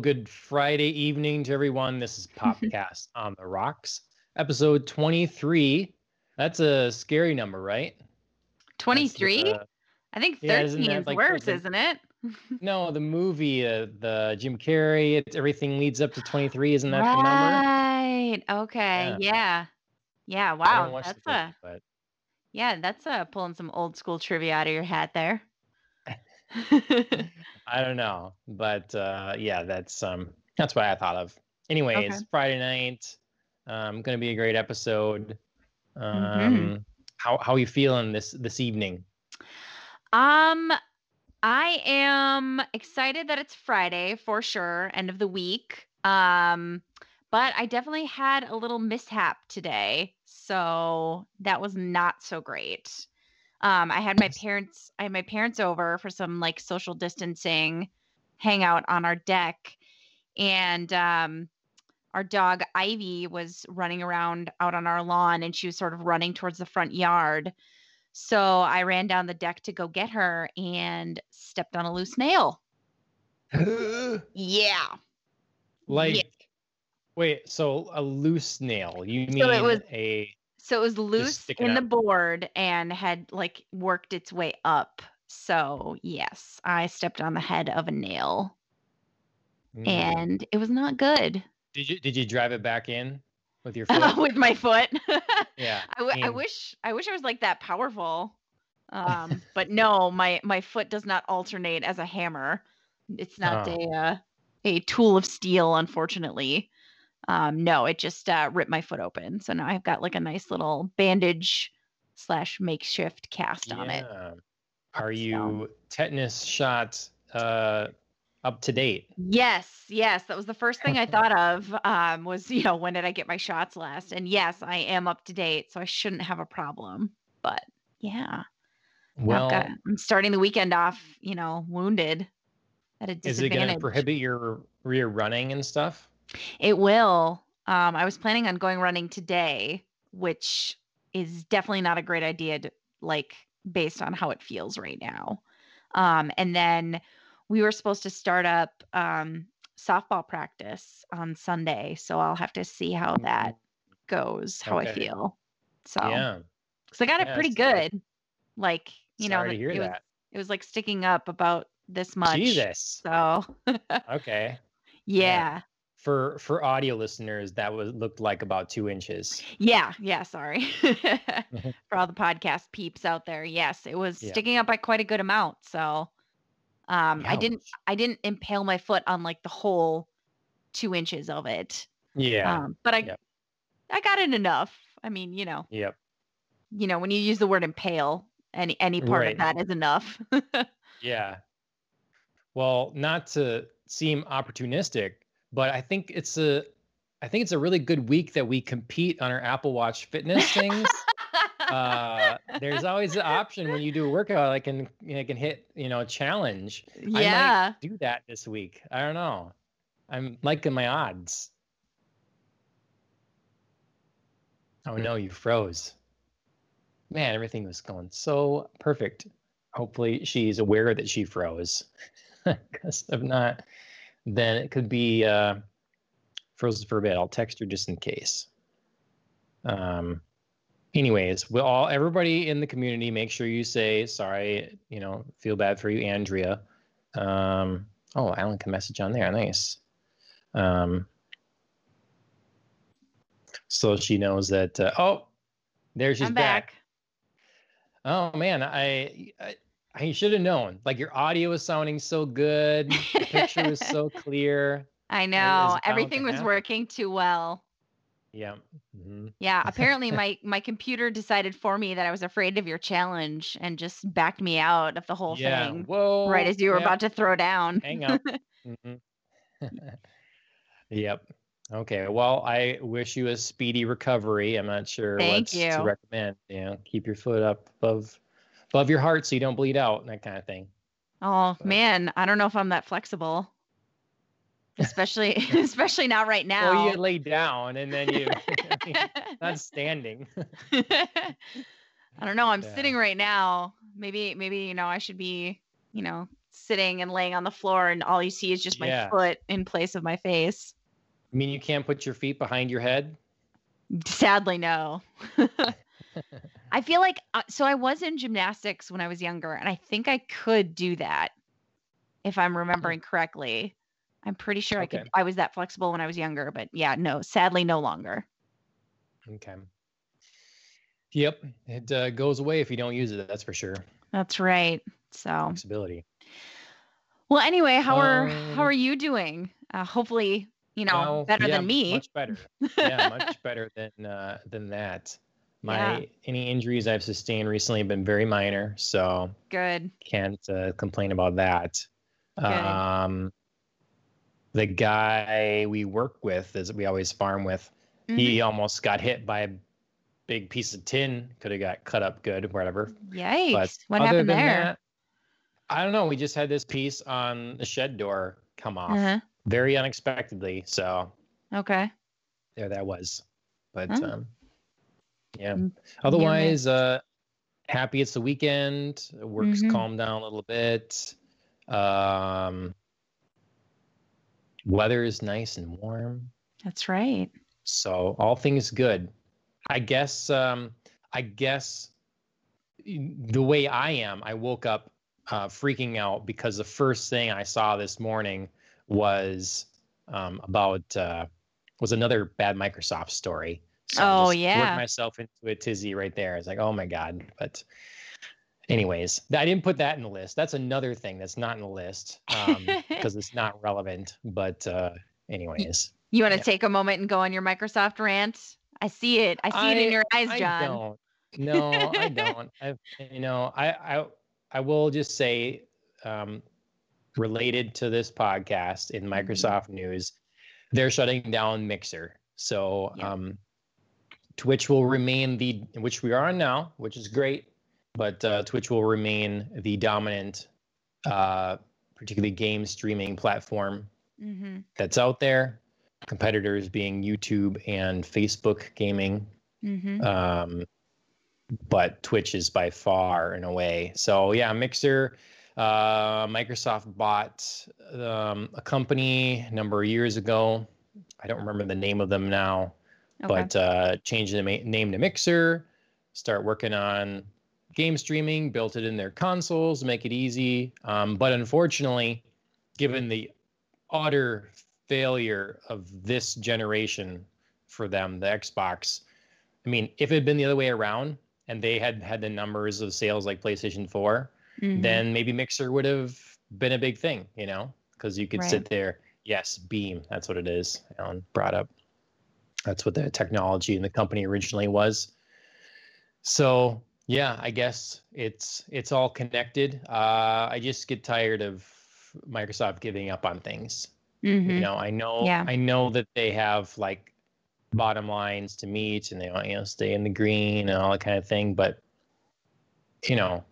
Good Friday evening to everyone. This is Popcast on the Rocks, episode 23. That's a scary number, right? 23? uh, I think yeah, 13 isn't that is like worse, the- isn't it? no, the movie, uh, the Jim Carrey, it's, everything leads up to 23. Isn't that the number? Right. Okay. Yeah. Yeah. Yeah. Wow. That's the a movie, but yeah, that's uh pulling some old school trivia out of your hat there. I don't know. But uh, yeah, that's um, that's what I thought of. Anyway, Okay. it's Friday night. Um, going to be a great episode. Um, Mhm. How how you feeling this this evening? um I am excited that it's Friday for sure, end of the week. Um but I definitely had a little mishap today. So that was not so great. Um I had my parents I had my parents over for some like social distancing hangout on our deck and um our dog Ivy was running around out on our lawn and she was sort of running towards the front yard. So I ran down the deck to go get her and stepped on a loose nail. Yeah. like, wait, so a loose nail? You mean So it was- a? So it was loose in the board and had like worked its way up. So yes, I stepped on the head of a nail Mm. and it was not good did you did you drive it back in with your foot? with my foot. yeah. I, w- I mean- wish I wish I was like that powerful. Um, but no, my my foot does not alternate as a hammer. It's not Oh. a uh, a tool of steel, unfortunately. Um, no, it just uh, ripped my foot open. So now I've got like a nice little bandage slash makeshift cast on it. Are you tetanus shot uh, up to date? Yes, yes, that was the first thing I thought of. Um, was you know when did I get my shots last? And yes, I am up to date, so I shouldn't have a problem. But yeah. Well, got- I'm starting the weekend off, you know, wounded at a is it going to prohibit your rear running and stuff? It will. Um, I was planning on going running today, which is definitely not a great idea, to, like based on how it feels right now. Um, and then we were supposed to start up um, softball practice on Sunday, so I'll have to see how that goes, how I feel. So, Yeah. because I got Yeah, it pretty good. Like, you know, Sorry hear it was it was like sticking up about this much. Jesus. So Okay. yeah. For for audio listeners, that was looked like about two inches. Yeah, yeah, sorry. For all the podcast peeps out there. Yes, it was Yeah. sticking up by quite a good amount. So um I didn't I didn't impale my foot on like the whole two inches of it. Yeah. Um but I Yep. I got it enough. I mean, you know, yep. you know, when you use the word impale, any any part Right. of that is enough. Yeah. Well, not to seem opportunistic, but I think it's a I think it's a really good week that we compete on our Apple Watch fitness things. uh, there's always the option when you do a workout, I can I can hit you know a challenge. yeah. Do that this week. I don't know. I'm liking my odds. Oh no, you froze. Man, everything was going so perfect. Hopefully, she's aware that she froze. Because if not, then it could be uh, frozen for a bit. I'll text her just in case. Um. Anyways, we'll all everybody in the community make sure you say sorry. You know, feel bad for you, Andrea. Um. Oh, Alan can message on there. Nice. Um. So she knows that. Uh, oh, there she's back. back. Oh man, I I, I should have known. Like your audio was sounding so good, the picture was so clear. I know. Everything was happen. working too well. Yeah. hmm Yeah, apparently my my computer decided for me that I was afraid of your challenge and just backed me out of the whole Yeah. thing Whoa. right as you were about to throw down. hang up. hmm yep. Okay. Well, I wish you a speedy recovery. I'm not sure Thank what to recommend. You know, keep your foot up above above your heart so you don't bleed out and that kind of thing. Oh man, I don't know if I'm that flexible. Especially especially not right now. Well, now. you lay down and then you not standing. I don't know. I'm Yeah. sitting right now. Maybe maybe you know I should be, you know, sitting and laying on the floor, and all you see is just my Yeah. foot in place of my face. I mean, you can't put your feet behind your head. Sadly, no. I feel like uh, so I was in gymnastics when I was younger, and I think I could do that if I'm remembering correctly. I'm pretty sure I could. I was that flexible when I was younger, but yeah, no, sadly, no longer. Okay. Yep, it uh, goes away if you don't use it. That's for sure. That's right. So, Flexibility. well, anyway, how are how Um, are you doing? Uh, hopefully, you know, Well, better yeah, than me. Much better. Yeah, much better than uh, than that. My Yeah. any injuries I've sustained recently have been very minor, so Good. can't uh, complain about that. Good. Um, the guy we work with, as we always farm with, Mhm. he almost got hit by a big piece of tin. Could have got cut up good, whatever. Yikes! But what happened there? that, I don't know. We just had this piece on the shed door come off Uh-huh. very unexpectedly. So Okay. there that was. But Oh. um, yeah. Mm, Otherwise, uh, happy it's the weekend. Work's Mhm. calmed down a little bit. Um, weather is nice and warm. That's right. So all things good. I guess um I guess the way I am, I woke up uh freaking out because the first thing I saw this morning was um about uh was another bad Microsoft story. So I Oh, yeah. Worked myself into a tizzy right there. It's like, oh my God. But anyways, I didn't put that in the list. That's another thing that's not in the list. Um because it's not relevant. But uh anyways. You want to Yeah. take a moment and go on your Microsoft rant? I see it. I see it in your eyes, I John. don't. No, I don't. I, you know, I, I, I will just say, um, related to this podcast in Mm-hmm. Microsoft news, they're shutting down Mixer. So, Yeah. um, Twitch will remain the, which we are on now, which is great, but uh, Twitch will remain the dominant, uh, particularly game streaming platform hmm that's out there. Competitors being YouTube and Facebook gaming hmm um, but Twitch is by far in a way. So yeah, Mixer. Uh, Microsoft bought um, a company a number of years ago. I don't remember the name of them now, Okay. but uh, changed the ma- name to Mixer. Start working on game streaming. Built it in their consoles, make it easy. Um, but unfortunately, given the utter failure of this generation for them, the Xbox. I mean, if it had been the other way around and they had had the numbers of sales like PlayStation 4, Mhm. then maybe Mixer would have been a big thing, you know, because you could Right. sit there. Yes, Beam, that's what it is. Alan brought up. That's what the technology in the company originally was. So yeah, I guess it's it's all connected. Uh, I just get tired of Microsoft giving up on things Mhm. you know i know Yeah. i know that they have like bottom lines to meet and they want you know stay in the green and all that kind of thing but you know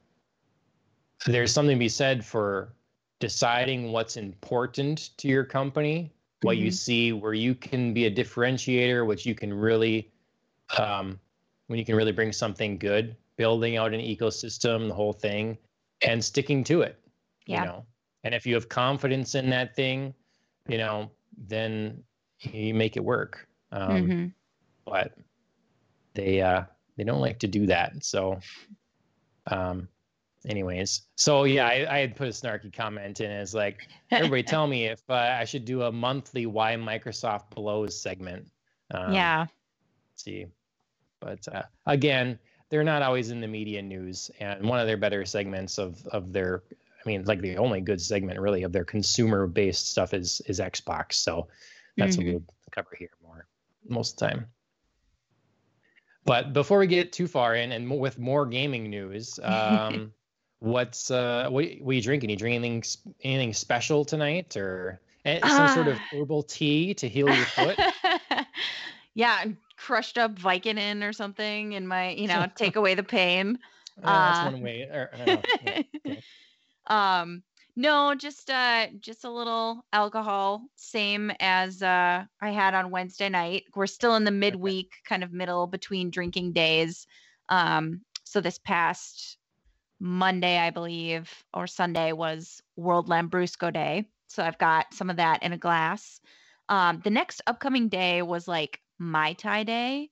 there's something to be said for deciding what's important to your company what you Mhm. see where you can be a differentiator which you can really um, when you can really bring something good building out an ecosystem the whole thing and sticking to it Yeah. you know and if you have confidence in that thing you know then you make it work um, Mhm. but they uh they don't like to do that so um anyways. So yeah i, I had put a snarky comment in it's like everybody tell me if uh, i should do a monthly why microsoft blows segment. Um, yeah. see. But uh, again they're not always in the media news and one of their better segments of of their i mean like the only good segment really of their consumer based stuff is is xbox. So that's Mhm. what we'll cover here more most of the time. But before we get too far in and with more gaming news um what's uh what, what are you drinking you drinking anything, anything special tonight or eh, some sort of Ah. herbal tea to heal your foot yeah, crushed up Vicodin or something in my, you know, take away the pain. Uh, that's Uh, one way. Or, okay. um no just uh just a little alcohol same as uh i had on wednesday night we're still in the midweek kind of middle between drinking days um so this past Monday, I believe, or Sunday was World Lambrusco Day. So I've got some of that in a glass. Um, the next upcoming day was like Mai Tai Day.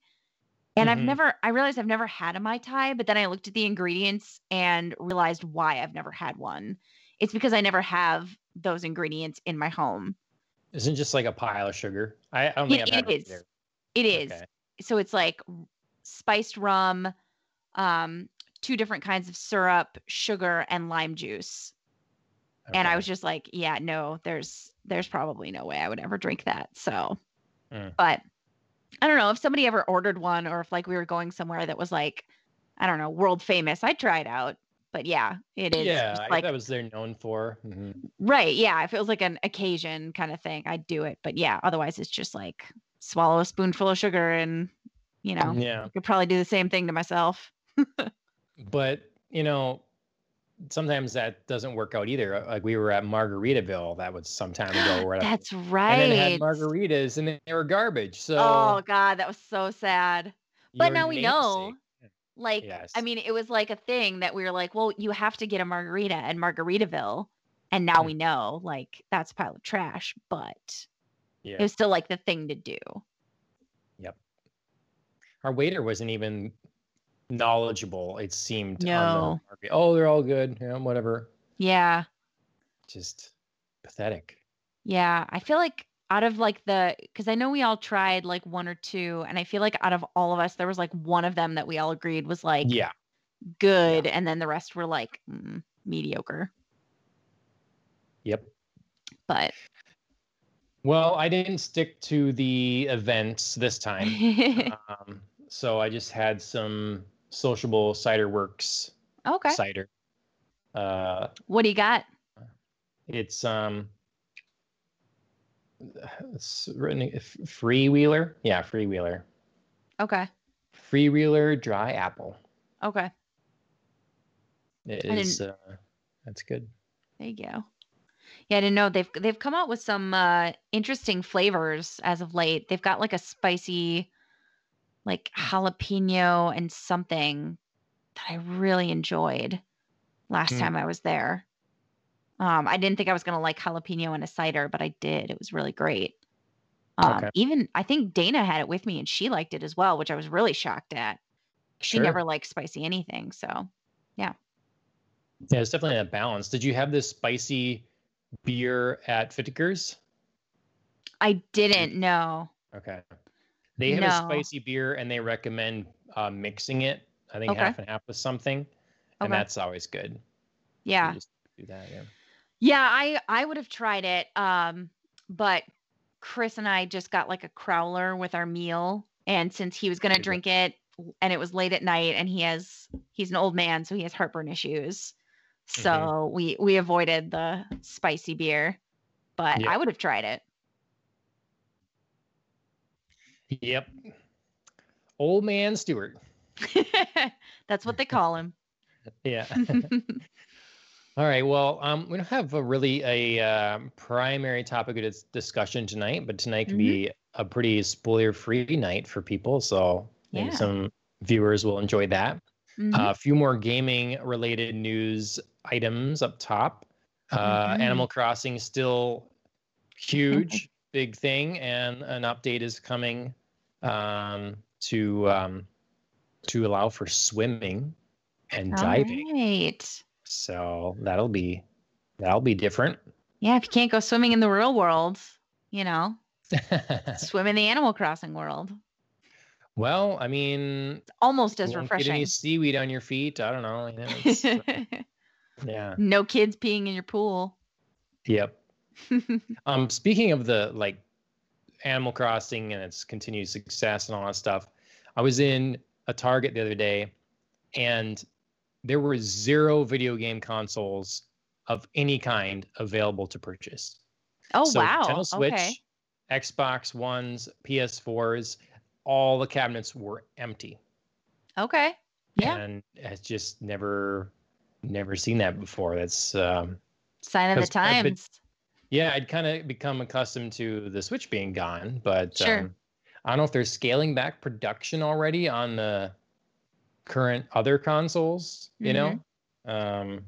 And I've Mhm. never, I realized I've never had a Mai Tai, but then I looked at the ingredients and realized why I've never had one. It's because I never have those ingredients in my home. Isn't just like a pile of sugar? I, I don't think I've it had it is. either. It is. Okay. So it's like spiced rum, um, two different kinds of syrup, sugar, and lime juice. And I was just like, yeah, no, there's there's probably no way I would ever drink that. So, Mm. but I don't know if somebody ever ordered one or if like we were going somewhere that was like, I don't know, world famous. I'd try it out. But yeah, it is yeah, I- like that was they're known for. Mhm. right. Yeah, if it was like an occasion kind of thing, I'd do it. But yeah, otherwise it's just like swallow a spoonful of sugar and you know, Yeah, I could probably do the same thing to myself. but you know, sometimes that doesn't work out either. Like we were at Margaritaville, that was some time ago. Whatever, That's and right. then had margaritas, and they were garbage. So oh god, that was so sad. but now we know. namesake- Like, Yes. I mean, it was like a thing that we were like, well, you have to get a margarita in Margaritaville. And now Mm. we know, like, that's a pile of trash, but Yeah. it was still like the thing to do. Yep. Our waiter wasn't even knowledgeable. It seemed. on the No. Oh, they're all good. Yeah, whatever. Yeah. Just pathetic. Yeah. I feel like out of like the, because I know we all tried like one or two, and I feel like out of all of us, there was like one of them that we all agreed was like Yeah. good. And then the rest were like mm, mediocre. Yep. But Well, I didn't stick to the events this time. um, so I just had some Sociable Cider Werks okay. cider. Uh, What do you got? it's um, it's written freewheeler. Yeah, freewheeler. Okay. Freewheeler dry apple. Okay. It is. Uh, that's good. There you go. Yeah, I didn't know they've they've come out with some uh interesting flavors as of late. They've got like a spicy like jalapeno and something that I really enjoyed last Hmm. time I was there. Um I didn't think I was going to like jalapeno in a cider, but I did. It was really great. Um Okay. even I think Dana had it with me and she liked it as well, which I was really shocked at. She Sure. never liked spicy anything, so Yeah, Yeah, it's definitely a balance. Did you have this spicy beer at Fitger's? I didn't know. Okay. They have a spicy beer and they recommend uh, mixing it. I think Okay. half and half with something, and Okay. that's always good. Yeah. just do that. Yeah. Yeah, I I would have tried it. Um, but Chris and I just got like a crowler with our meal, and since he was gonna There you go. drink it, and it was late at night, and he has he's an old man, so he has heartburn issues. Mm-hmm. So we we avoided the spicy beer, but Yeah. I would have tried it. Yep. Old man Stewart. That's what they call him. Yeah. All right. Well, um, we don't have a really a um, primary topic of dis- discussion tonight, but tonight can be a pretty spoiler-free night for people. So maybe Yeah. some viewers will enjoy that. Mhm. Uh, a few more gaming-related news items up top. Uh, Mhm. Animal Crossing still huge, big thing, and an update is coming um, to um, to allow for swimming and All diving. right. So that'll be that'll be different. Yeah, if you can't go swimming in the real world, you know, swim in the Animal Crossing world. well, I mean, Almost as refreshing. get any seaweed on your feet. I don't know. you know, yeah. no kids peeing in your pool. Yep. Um, speaking of the like Animal Crossing and its continued success and all that stuff, I was in a Target the other day, and there were zero video game consoles of any kind available to purchase. oh So wow. Nintendo Switch, Okay. Xbox Ones, PS4s, all the cabinets were empty. Okay. Yeah. And it's just never, never seen that before. That's um, Sign of the 'cause I've been- times. Yeah, I'd kind of become accustomed to the Switch being gone, but Sure. um, I don't know if they're scaling back production already on the current other consoles. You know, um,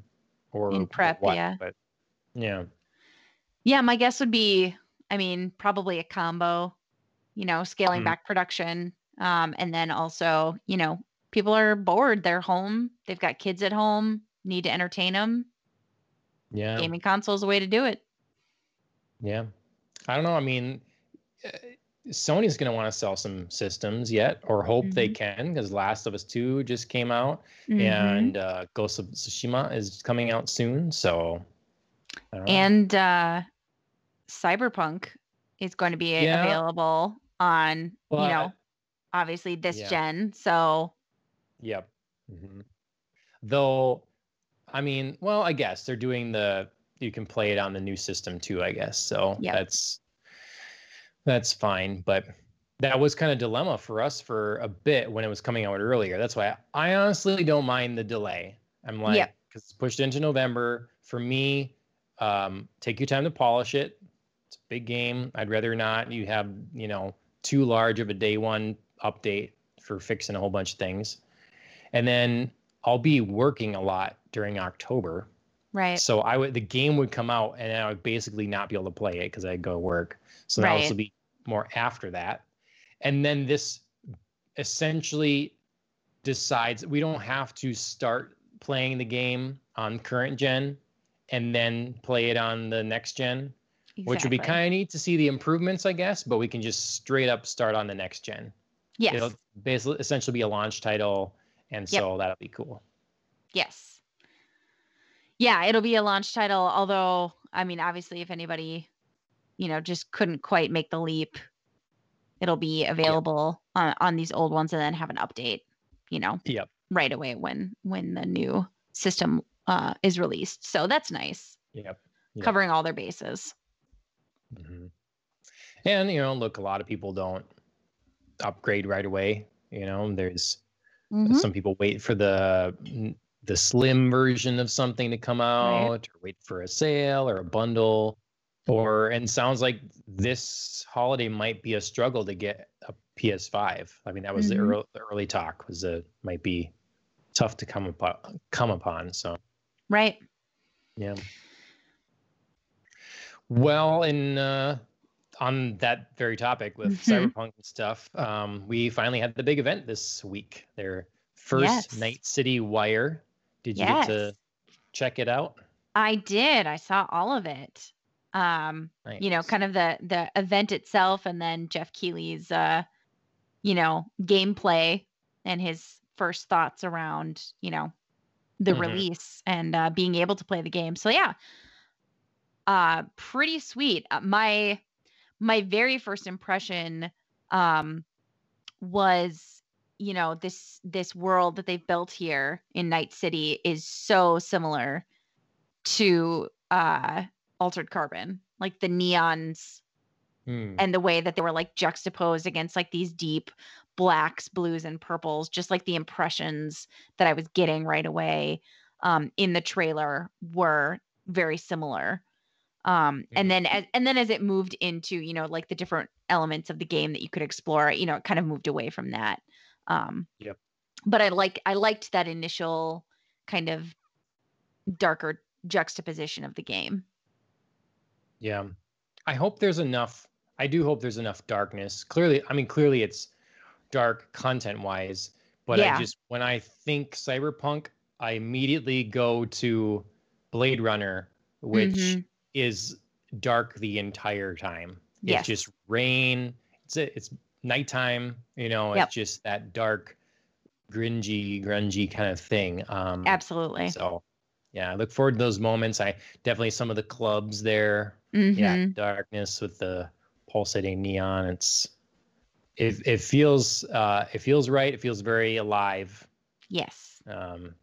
or In prep, what, yeah. But yeah, Yeah, my guess would be, I mean, probably a combo, you know, scaling Mm. back production. Um, and then also, you know, people are bored. They're home. They've got kids at home, need to entertain them. yeah, Gaming console is a way to do it. Yeah. I don't know. I mean, uh, Sony's going to want to sell some systems yet, or hope they Mhm. can, because Last of Us Two just came out, Mhm. and uh, Ghost of Tsushima is coming out soon. So, I don't know. and uh cyberpunk is going to be Yeah. available on you know obviously this Yeah. gen so Yep. hmm Though, I mean, well, I guess they're doing the you can play it on the new system too. I guess so. Yep. That's that's fine, but that was kind of dilemma for us for a bit when it was coming out earlier. That's why I honestly don't mind the delay. I'm like, Yep. because it's pushed into November. For me, um, take your time to polish it. It's a big game. I'd rather not you have you know too large of a day one update for fixing a whole bunch of things and then I'll be working a lot during October. Right So I would the game would come out and I would basically not be able to play it because I'd go to work. So that'll Right. also be more after that. And then this essentially decides we don't have to start playing the game on current gen and then play it on the next gen, which would be kind of neat to see the improvements, I guess, but we can just straight up start on the next gen yes it'll basically essentially be a launch title and Yep. so that'll be cool yes yeah it'll be a launch title although i mean obviously if anybody you know just couldn't quite make the leap it'll be available on, on these old ones and then have an update you know yep. right away when when the new system uh, is released. So that's nice. Yep. Yeah. covering all their bases. Hmm and you know look a lot of people don't upgrade right away you know there's Mhm. some people wait for the the slim version of something to come out or wait for a sale or a bundle or and sounds like this holiday might be a struggle to get a ps5 i mean that was Mhm. the, early, the early talk was a might be tough to come upon come upon so right Yeah. Well, in uh, on that very topic with Mhm. cyberpunk and stuff, um, we finally had the big event this week. Their first Yes. Night City Wire. Did you Yes. get to check it out? I did. I saw all of it. Um, you know, kind of the the event itself and then Geoff Keighley's uh, you know, gameplay and his first thoughts around, you know, the Mhm. release and uh being able to play the game. So yeah. Uh pretty sweet. Uh, my my very first impression um was you know this this world that they've built here in Night City is so similar to uh Altered Carbon like the neons Hmm. and the way that they were like juxtaposed against like these deep blacks blues and purples just like the impressions that I was getting right away um in the trailer were very similar. Um and then as, and then as it moved into you know like the different elements of the game that you could explore you know it kind of moved away from that um Yep. but i like i liked that initial kind of darker juxtaposition of the game Yeah. I hope there's enough. I do hope there's enough darkness. Clearly, I mean, clearly it's dark content wise, but Yeah. I just, when I think cyberpunk, I immediately go to Blade Runner, which Mhm. is dark the entire time. It's just rain. It's it's nighttime. You know, Yep. it's just that dark, gringy, grungy kind of thing. Um, absolutely So, yeah, I look forward to those moments. I definitely some of the clubs there. Yeah, Mhm. darkness with the pulsating neon. It's it it feels uh it feels right. It feels very alive. yes Um,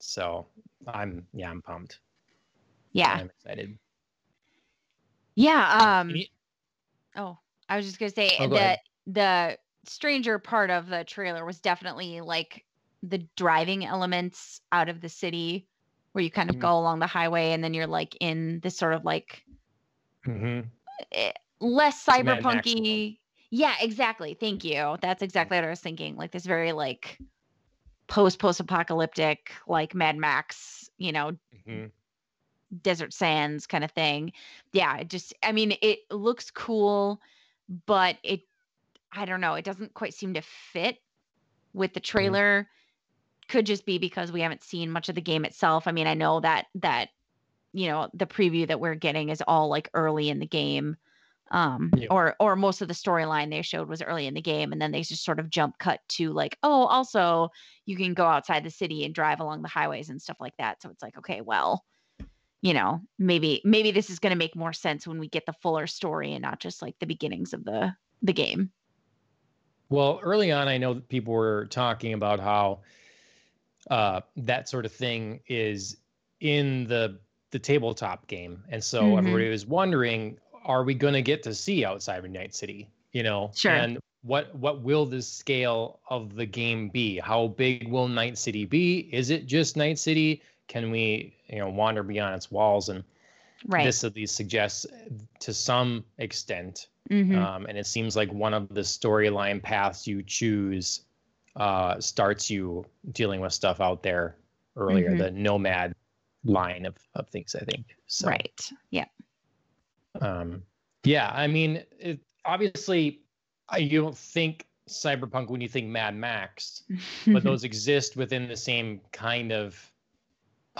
so I'm yeah I'm pumped. yeah I'm excited. yeah um Oh, I was just gonna say Oh, go the stranger part of the trailer was definitely like the driving elements out of the city, where you kind of Mhm. go along the highway and then you're like in this sort of like Mhm. eh, less cyberpunky. Yeah, exactly. Thank you. That's exactly what I was thinking. Like this very like post post apocalyptic like Mad Max, you know, hmm desert sands kind of thing. Yeah, it just I mean it looks cool, but it I don't know, it doesn't quite seem to fit with the trailer. Could just be because we haven't seen much of the game itself. I mean, I know that that you know, the preview that we're getting is all like early in the game. Um Yeah. or or most of the storyline they showed was early in the game and then they just sort of jump cut to like, oh, also you can go outside the city and drive along the highways and stuff like that. So it's like, okay, well, you know, maybe maybe this is going to make more sense when we get the fuller story and not just like the beginnings of the the game. Well, early on, I know that people were talking about how uh, that sort of thing is in the the tabletop game, and so Mhm. everybody was wondering, are we going to get to see outside of Night City? You know, Sure. and what what will the scale of the game be? How big will Night City be? Is it just Night City? Can we, you know, wander beyond its walls? And Right. this at least suggests, to some extent, Mhm. um, and it seems like one of the storyline paths you choose uh, starts you dealing with stuff out there earlier, Mhm. the nomad line of, of things, I think. So, Right. Yeah. Um, yeah, I mean, it, obviously, I, you don't think cyberpunk when you think Mad Max, but those exist within the same kind of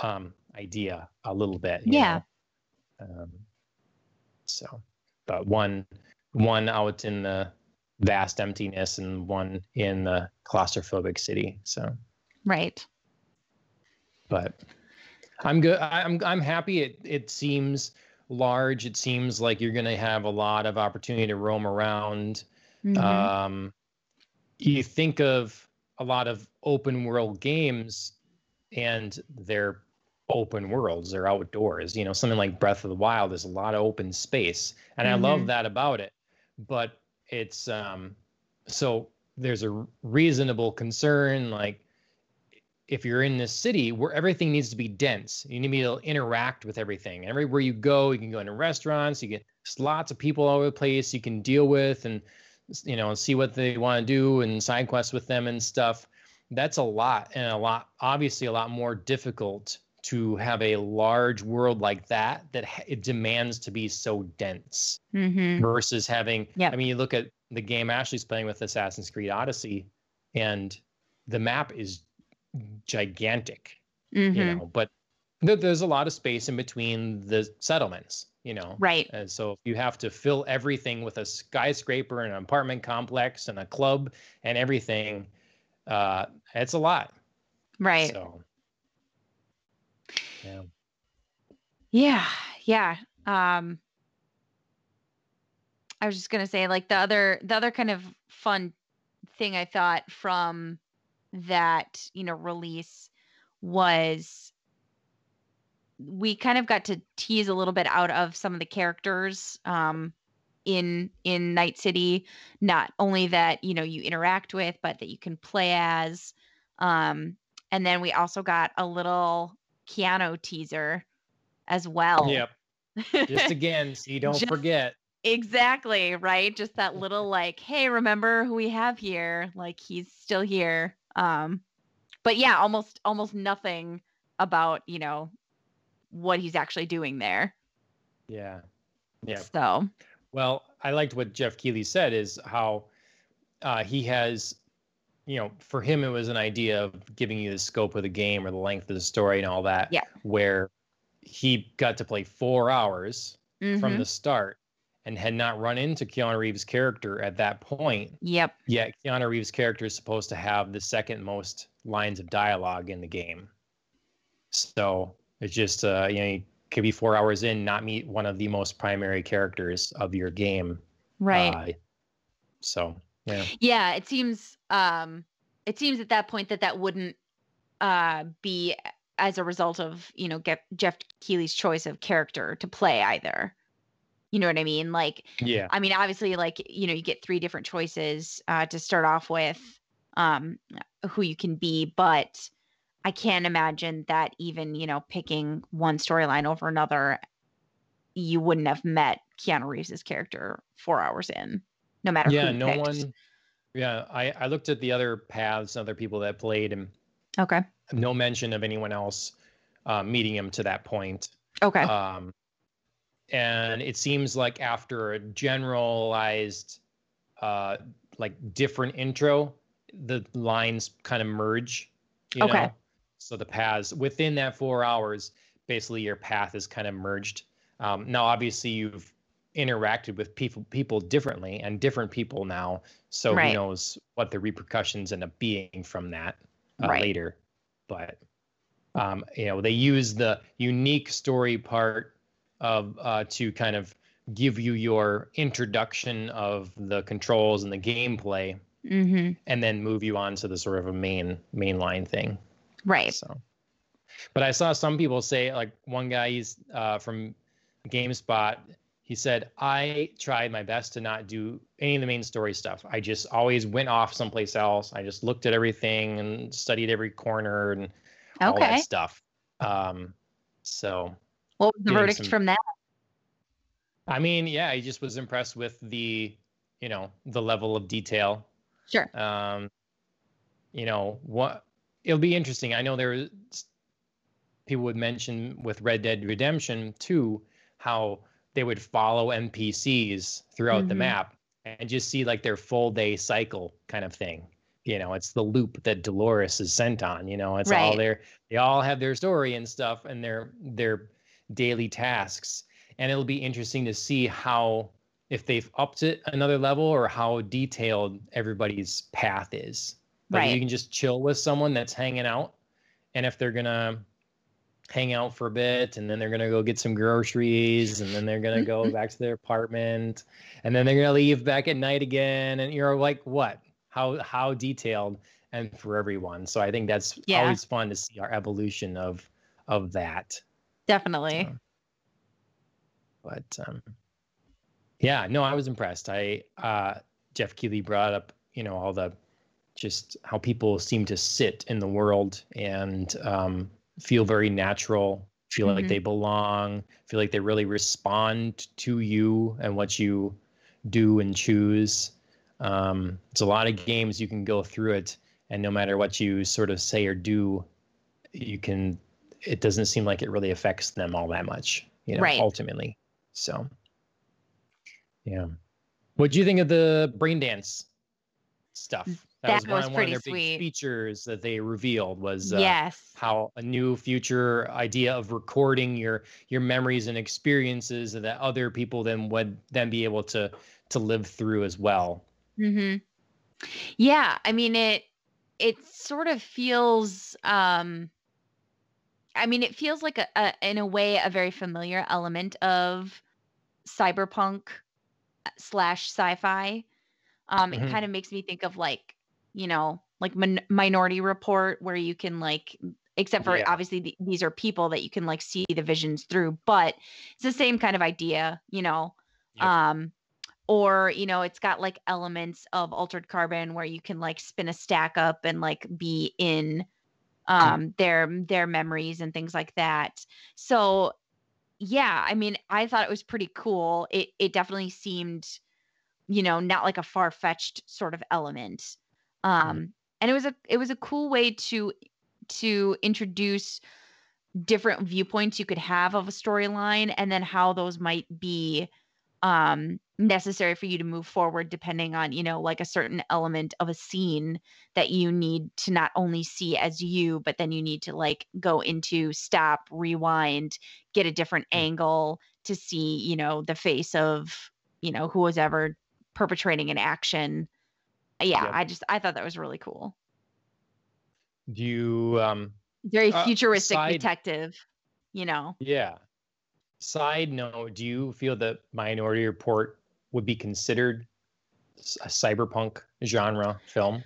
um, idea a little bit. Yeah. Um, so, but one one out in the vast emptiness and one in the claustrophobic city. So, right. but I'm good. I- I'm I'm happy. It it seems large. It seems like you're going to have a lot of opportunity to roam around. Mhm. Um, you think of a lot of open world games, and they're open worlds. They're outdoors. You know, something like Breath of the Wild is a lot of open space, and I Mhm. love that about it. But it's um, so there's a reasonable concern, like if you're in this city where everything needs to be dense, you need to be able to interact with everything. Everywhere you go, you can go into restaurants, you get lots of people all over the place you can deal with and you know see what they want to do and side quests with them and stuff. That's a lot and a lot obviously a lot more difficult to have a large world like that that ha- it demands to be so dense Mhm. versus having. I mean you look at the game Ashley's playing with Assassin's Creed Odyssey and the map is gigantic you Mhm. know but th- there's a lot of space in between the settlements you know Right. and so if you have to fill everything with a skyscraper and an apartment complex and a club and everything uh it's a lot Right. so yeah Yeah, yeah. Um I was just gonna say like the other the other kind of fun thing I thought from that, you know, release was we kind of got to tease a little bit out of some of the characters um in in Night City, not only that, you know, you interact with, but that you can play as. Um and then we also got a little Keanu teaser as well. yep just again so you don't Just- forget Exactly, right? Just that little like, hey, remember who we have here? Like he's still here. Um but yeah, almost almost nothing about, you know, what he's actually doing there. yeah yeah So, Well, I liked what Geoff Keighley said is how uh, he has, you know, for him, it was an idea of giving you the scope of the game or the length of the story and all that. Yeah. Where he got to play four hours from mhm. the start and had not run into Keanu Reeves' character at that point. yep. Yet Keanu Reeves' character is supposed to have the second most lines of dialogue in the game. So it's just, uh, you know, you could be four hours in, not meet one of the most primary characters of your game. Right. Uh, so yeah, yeah, it seems um it seems at that point that that wouldn't uh be as a result of, you know, get Geoff Keighley's choice of character to play either. You know what I mean? Like yeah, I mean, obviously, like you know, you get three different choices uh, to start off with, um, who you can be, but I can't imagine that even you know picking one storyline over another, you wouldn't have met Keanu Reeves's character four hours in, no matter. yeah. No picked. one. Yeah, I I looked at the other paths, other people that played, and Okay. No mention of anyone else uh, meeting him to that point. Okay. Um, and it seems like after a generalized, uh, like different intro, the lines kind of merge. You Okay. Know? So the paths within that four hours, basically your path is kind of merged. Um, now, obviously, you've interacted with people people differently and different people now. So Right. who knows what the repercussions end up being from that uh, Right. later. But um, you know, they use the unique story part of uh, to kind of give you your introduction of the controls and the gameplay, mm-hmm. and then move you on to the sort of a main mainline thing. Right. So, but I saw some people say, like one guy, he's uh, from GameSpot. He said, I tried my best to not do any of the main story stuff. I just always went off someplace else. I just looked at everything and studied every corner and all Okay. that stuff. Um, so, What was the verdict some- from that? I mean, yeah, I just was impressed with the, you know, the level of detail Sure. um you know what it'll be interesting i know there's people would mention with Red Dead Redemption 2 how they would follow npcs throughout the Mhm. map and just see like their full day cycle kind of thing you know it's the loop that dolores is sent on you know it's all their they all have their story and stuff and their their daily tasks and it'll be interesting to see how if they've upped it another level or how detailed everybody's path is. Like Right. you can just chill with someone that's hanging out, and if they're gonna hang out for a bit, and then they're gonna go get some groceries, and then they're gonna go back to their apartment, and then they're gonna leave back at night again, and you're like, what? How how detailed and for everyone. So I think that's Yeah. always fun to see our evolution of of that. Definitely. So, but um, yeah, no, I was impressed. I uh, Geoff Keighley brought up, you know, all the just how people seem to sit in the world and um, feel very natural, feel like Mhm. they belong, feel like they really respond to you and what you do and choose. Um, it's a lot of games you can go through it, and no matter what you sort of say or do, you can. It doesn't seem like it really affects them all that much, you know, Right. ultimately. So, yeah. What do you think of the brain dance stuff? That one, was one pretty of their sweet. big features that they revealed was uh, yes. how a new future idea of recording your your memories and experiences that other people then would then be able to to live through as well. Mm-hmm. Yeah, I mean it it sort of feels um I mean it feels like a, a in a way a very familiar element of cyberpunk slash sci-fi. Um Mhm. it kind of makes me think of like, you know, like Min- Minority Report where you can like except for Yeah. obviously the, these are people that you can like see the visions through, but it's the same kind of idea, you know. Yep. Um or you know it's got like elements of altered carbon where you can like spin a stack up and like be in um their their memories and things like that so yeah i mean i thought it was pretty cool it it definitely seemed you know not like a far-fetched sort of element um and it was a it was a cool way to to introduce different viewpoints you could have of a storyline and then how those might be um necessary for you to move forward depending on you know like a certain element of a scene that you need to not only see as you but then you need to like go into stop rewind get a different Mm. angle to see you know the face of you know who was ever perpetrating an action yeah Yep. i just i thought that was really cool Do you um very Uh, futuristic side- detective you know yeah. Side note, do you feel that Minority Report would be considered a cyberpunk genre film?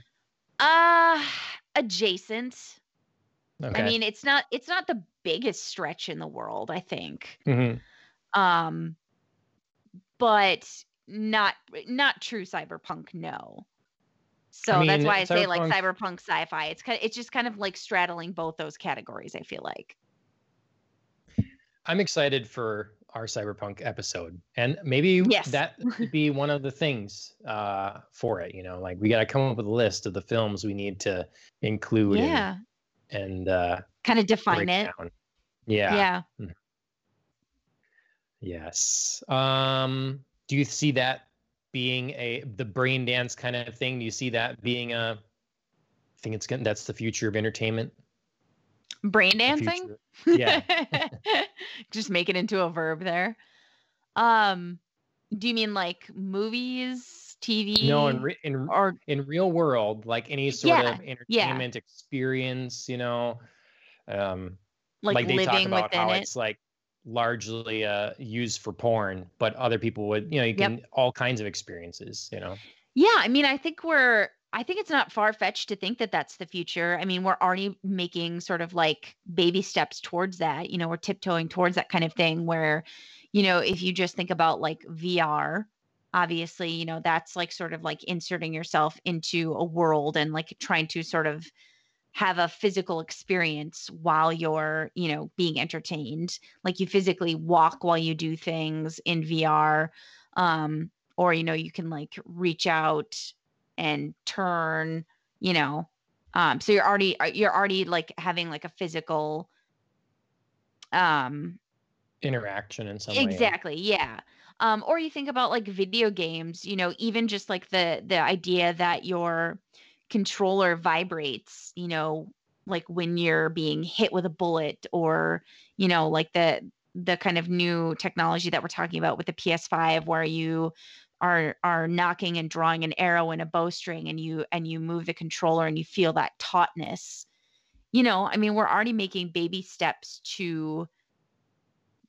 uh adjacent Okay. I mean, it's not it's not the biggest stretch in the world, I think. Mhm. Um but not not true cyberpunk, no. So that's mean, why I say like cyberpunk- sci-fi. It's kind it's just kind of like straddling both those categories, I feel like. I'm excited for our cyberpunk episode, and maybe Yes. that could be one of the things uh, for it. You know, like we got to come up with a list of the films we need to include. and- Yeah. and uh, kind of define it. breakdown. Yeah. Yeah. Yes. Um, do you see that being a the brain dance kind of thing? Do you see that being a I think it's gonna that's the future of entertainment? Brain dancing? Yeah. Just make it into a verb there. Um, do you mean like movies, TV? No, in re- in or in real world, like any sort Yeah, of entertainment experience, you know, um, like, like, they talk about how it. it's like largely uh used for porn, but other people would, you know, you Yep. can all kinds of experiences, you know. Yeah, I mean, I think we're I think it's not far fetched to think that that's the future. I mean, we're already making sort of like baby steps towards that. You know, we're tiptoeing towards that kind of thing where, you know, if you just think about like VR, obviously, you know, that's like sort of like inserting yourself into a world and like trying to sort of have a physical experience while you're, you know, being entertained. Like you physically walk while you do things in VR. Um, or you know you can like reach out and turn you know um so you're already uh, you're already like having like a physical um Interaction in some way. exactly yeah um or you think about like video games you know even just like the the idea that your controller vibrates you know like when you're being hit with a bullet or you know like the the kind of new technology that we're talking about with the PS5 where you are are nocking and drawing an arrow in a bowstring and you and you move the controller and you feel that tautness. You know i mean we're already making baby steps to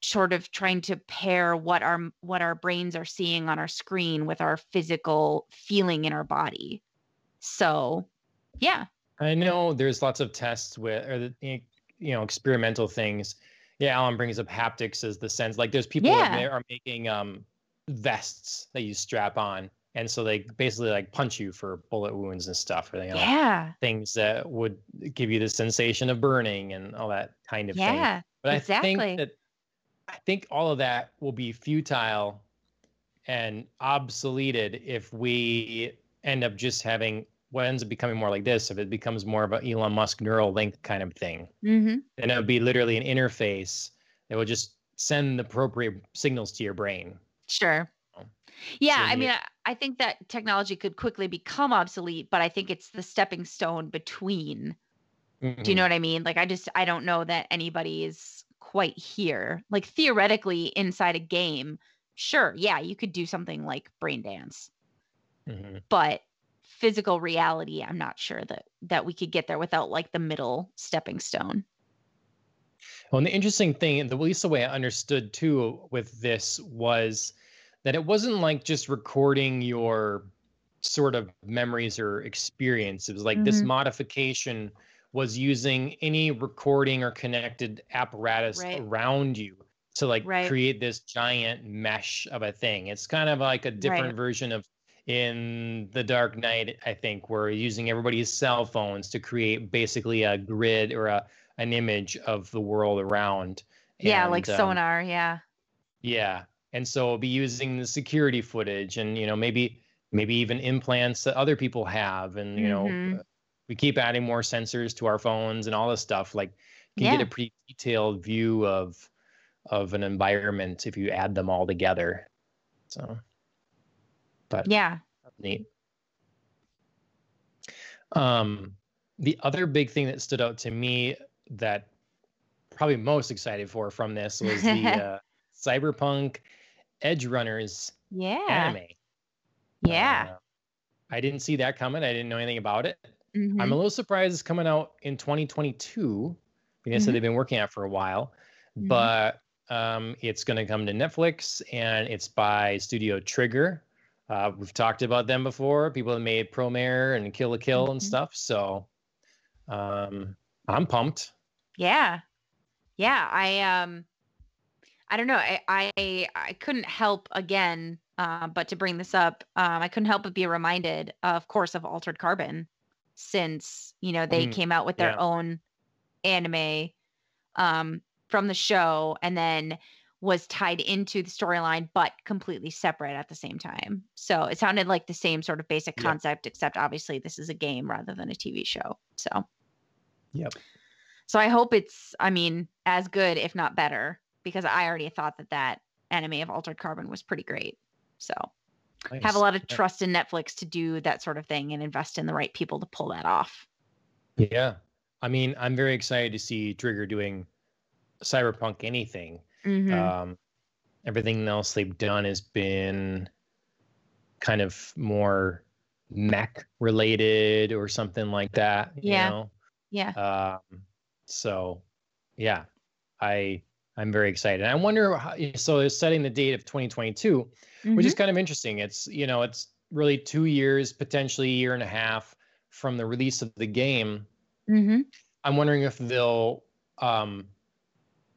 sort of trying to pair what our what our brains are seeing on our screen with our physical feeling in our body so yeah I know there's lots of tests with, or the, you know, experimental things. Yeah, Alan brings up haptics as the sense. Like, there's people Yeah. that are making um vests that you strap on, and so they basically like punch you for bullet wounds and stuff, or they you know, yeah things that would give you the sensation of burning and all that kind of thing. yeah But I think that I think all of that will be futile and obsoleted if we end up just having what ends up becoming more like this. If it becomes more of an Elon Musk Neuralink kind of thing, hmm then it would be literally an interface that would just send the appropriate signals to your brain. Sure. Yeah, So I mean, I, I think that technology could quickly become obsolete, but I think it's the stepping stone between. Do you Mhm. know what I mean? Like, I just, I don't know that anybody is quite here. Like, theoretically, inside a game, sure, yeah, you could do something like brain dance, Mhm. but physical reality, I'm not sure that that we could get there without like the middle stepping stone. Well, and the interesting thing, the at least the way I understood too with this was that it wasn't like just recording your sort of memories or experience. It was like this Mhm. modification was using any recording or connected apparatus Right. around you to like Right. create this giant mesh of a thing. It's kind of like a different Right. version of in the Dark Knight, I think, we're using everybody's cell phones to create basically a grid or a an image of the world around. yeah, like um, sonar. Yeah. yeah, and so we'll be using the security footage, and you know maybe maybe even implants that other people have, and you know Mhm. uh, we keep adding more sensors to our phones and all this stuff. Like you can Yeah. get a pretty detailed view of of an environment if you add them all together. So, but Yeah. neat. Um, the other big thing that stood out to me that probably most excited for from this was the uh, Cyberpunk Edgerunners Yeah. anime. Yeah. Uh, I didn't see that coming. I didn't know anything about it. Mhm. I'm a little surprised it's coming out in 2022 because Mhm. they've been working on it for a while, Mhm. but um, it's going to come to Netflix and it's by Studio Trigger. Uh, we've talked about them before. People that made Promare and Kill la Kill and Mhm. stuff. So um, I'm pumped. Yeah. Yeah. I um I don't know. I I, I couldn't help again, uh, but to bring this up, um, I couldn't help but be reminded, of course, of Altered Carbon, since you know they Mm, came out with their yeah. own anime um, from the show, and then was tied into the storyline, but completely separate at the same time. So it sounded like the same sort of basic Yep. concept, except obviously this is a game rather than a TV show. So Yep. So I hope it's, I mean, as good, if not better, because I already thought that that anime of Altered Carbon was pretty great. So nice. have a lot of trust in Netflix to do that sort of thing and invest in the right people to pull that off. Yeah. I mean, I'm very excited to see Trigger doing cyberpunk anything. Mm-hmm. Um, everything else they've done has been kind of more mech related or something like that. Yeah. know? Yeah. Um, so yeah, I I'm very excited. I wonder how, so it's setting the date of 2022, mm-hmm. which is mm-hmm. kind of interesting. It's you know, it's really two years, potentially a year and a half from the release of the game. Mm-hmm. I'm wondering if they'll um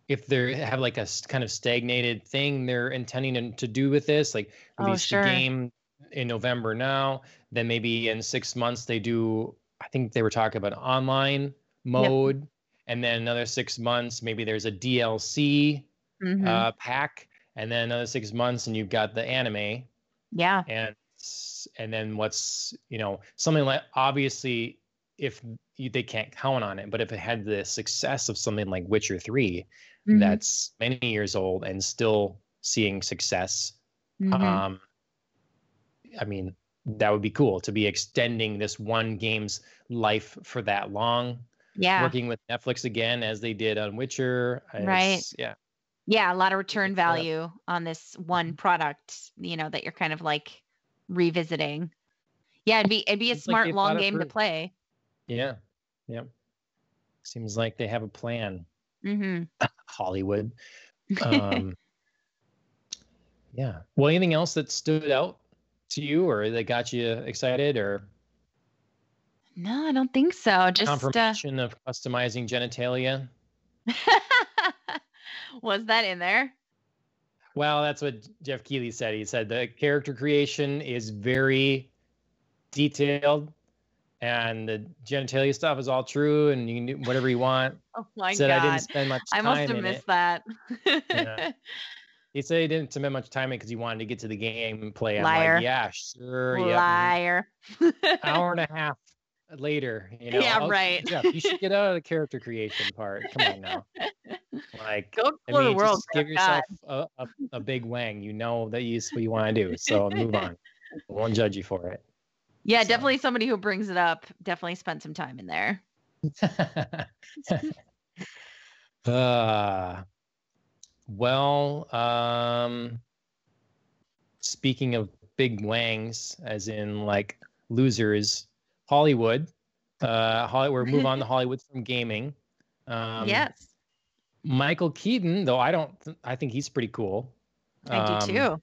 if they have like a kind of stagnated thing they're intending to do with this, like oh, release oh, sure. the game in November now, then maybe in six months they do. I think they were talking about online mode, yep. and then another six months maybe there's a DLC mm-hmm. uh, pack, and then another six months and you've got the anime. Yeah. And and then what's you know something like obviously if you, they can't count on it, but if it had the success of something like Witcher 3 mm-hmm. that's many years old and still seeing success, mm-hmm. um, I mean, that would be cool to be extending this one game's life for that long. Yeah. Working with Netflix again as they did on Witcher. Right. Yeah. Yeah. A lot of return value on this one product, you know, that you're kind of like revisiting. Yeah. It'd be, it'd be a smart like long game to play. Yeah. Yep. Seems like they have a plan. Mm-hmm. Hollywood. Um, yeah. Well, anything else that stood out to you or that got you excited or no i don't think so just uh confirmation uh... of customizing genitalia was that in there well that's what Geoff Keighley said he said the character creation is very detailed and the genitalia stuff is all true and you can do whatever you want oh my said god i didn't spend much time i must have missed it. that yeah. He said he didn't spend much time in because he wanted to get to the game and play. I'm Liar. like, yeah, sure. Liar. Yep. Hour and a half later, you know. Yeah, right. Yeah, you should get out of the character creation part. Come on now. Like, go explore I mean, the world. Just give yourself a, a, a, big wang. You know that you what you want to do. So move on. I won't judge you for it. Yeah, so. definitely somebody who brings it up. Definitely spent some time in there. uh well, um, speaking of big wangs, as in like losers, Hollywood. Uh, Hollywood. Move on to Hollywood from gaming. Um, yes. Michael Keaton, though I don't, th- I think he's pretty cool. I um, do too.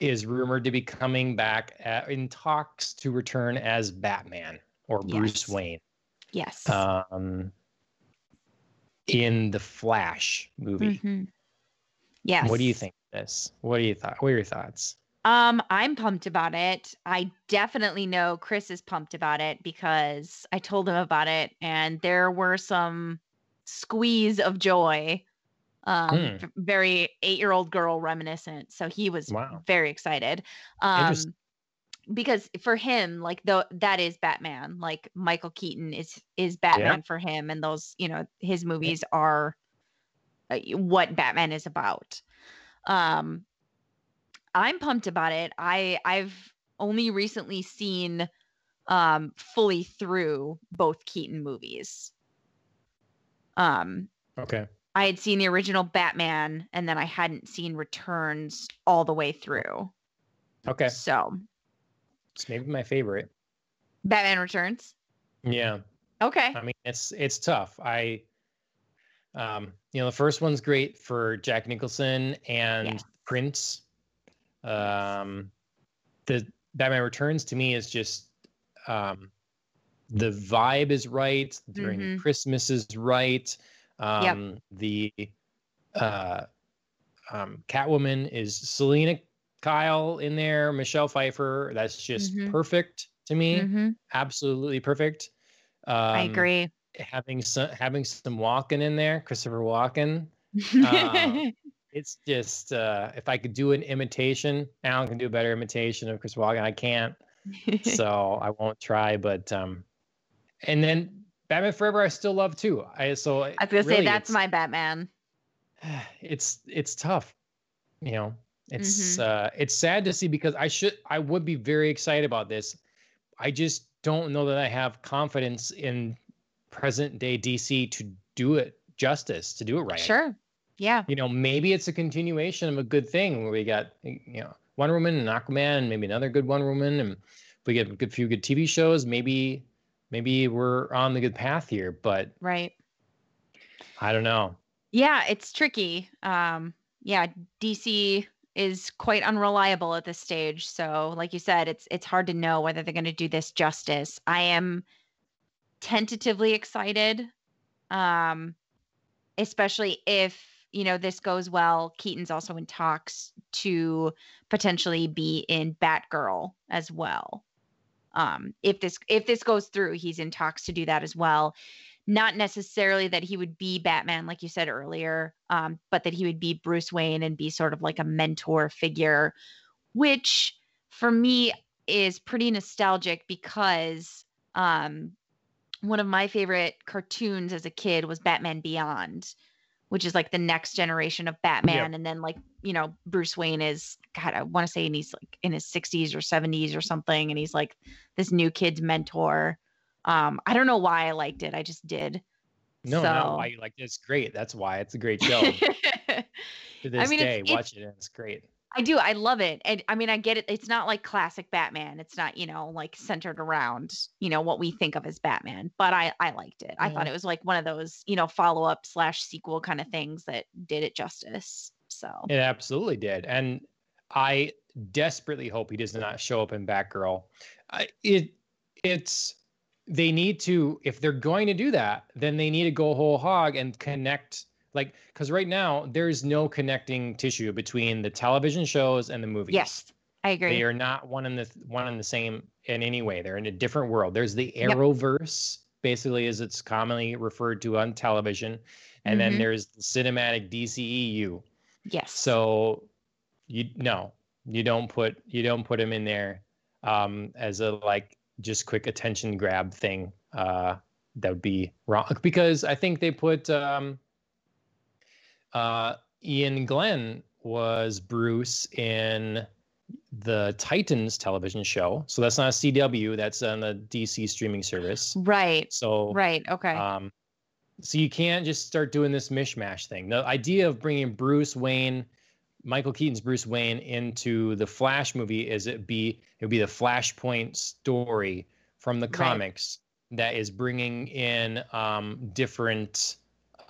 Is rumored to be coming back at, in talks to return as Batman or Bruce yes. Wayne. Yes. Um, in the Flash movie. Mm-hmm. Yes. What do you think of this? What do you thought? What are your thoughts? Um, I'm pumped about it. I definitely know Chris is pumped about it because I told him about it and there were some squeeze of joy. Um, hmm. very eight-year-old girl reminiscent. So he was wow. very excited. Um, because for him, like though that is Batman. Like Michael Keaton is is Batman yeah. for him, and those you know his movies are uh, what Batman is about. Um, I'm pumped about it. I I've only recently seen um fully through both Keaton movies. Um okay. I had seen the original Batman and then I hadn't seen Returns all the way through. Okay. So it's maybe my favorite. Batman Returns? Yeah. Okay. I mean it's it's tough. I um, you know, the first one's great for Jack Nicholson and yeah. Prince. Um, the Batman Returns to me is just um, the vibe is right during mm-hmm. Christmas is right. Um, yep. The uh, um, Catwoman is Selina Kyle in there, Michelle Pfeiffer. That's just mm-hmm. perfect to me. Mm-hmm. Absolutely perfect. Um, I agree having some having some Walken in there, Christopher Walken. Uh, it's just uh, if I could do an imitation, Alan can do a better imitation of Chris Walken. I can't, so I won't try. But um, and then Batman Forever I still love too. I so I was gonna really, say that's my Batman. it's it's tough you know it's Mhm. uh it's sad to see because i should i would be very excited about this i just don't know that i have confidence in present day dc to do it justice to do it right Sure. Yeah. you know maybe it's a continuation of a good thing where we got you know wonder woman and aquaman and maybe another good wonder woman and if we get a good few good tv shows maybe maybe we're on the good path here but Right. i don't know Yeah, it's tricky. Um, yeah, DC is quite unreliable at this stage. So, like you said, it's it's hard to know whether they're going to do this justice. I am tentatively excited, um, especially if you know this goes well. Keaton's also in talks to potentially be in Batgirl as well. Um, if this if this goes through, he's in talks to do that as well. Not necessarily that he would be Batman, like you said earlier, um, but that he would be Bruce Wayne and be sort of like a mentor figure, which for me is pretty nostalgic because um, one of my favorite cartoons as a kid was Batman Beyond, which is like the next generation of Batman. And then, like, you know, Bruce Wayne is, God, I want to say, and he's like in his 60s or 70s or something. And he's like this new kid's mentor. Um, I don't know why I liked it. I just did. no So- not why you like it. it's great that's why it's a great show to this mean, day. it's- watch it. and It's great. I do. I love it. And I mean, I get it. It's not like classic Batman. It's not, you know, like centered around, you know, what we think of as Batman. But I, I liked it. I thought it was like one of those, you know, follow up slash sequel kind of things that did it justice. So It absolutely did, and I desperately hope he does not show up in Batgirl. It it's they need to if they're going to do that, then they need to go whole hog and connect. Like, because right now there's no connecting tissue between the television shows and the movies. yes, I agree. They are not one in the one in the same in any way. They're in a different world. There's the Yep. Arrowverse, basically, as it's commonly referred to on television, and then Mhm. there's the cinematic DCEU. yes. So you no, you don't put you don't put them in there um, as a like just quick attention grab thing. Uh, that would be wrong because I think they put um, uh, Iain Glen was Bruce in the Titans television show. So that's not a CW. That's on the DC streaming service. right. So Right. Okay. um, so you can't just start doing this mishmash thing. The idea of bringing Bruce Wayne, Michael Keaton's Bruce Wayne, into the Flash movie is it be it would be the Flashpoint story from the Right. comics that is bringing in um, different,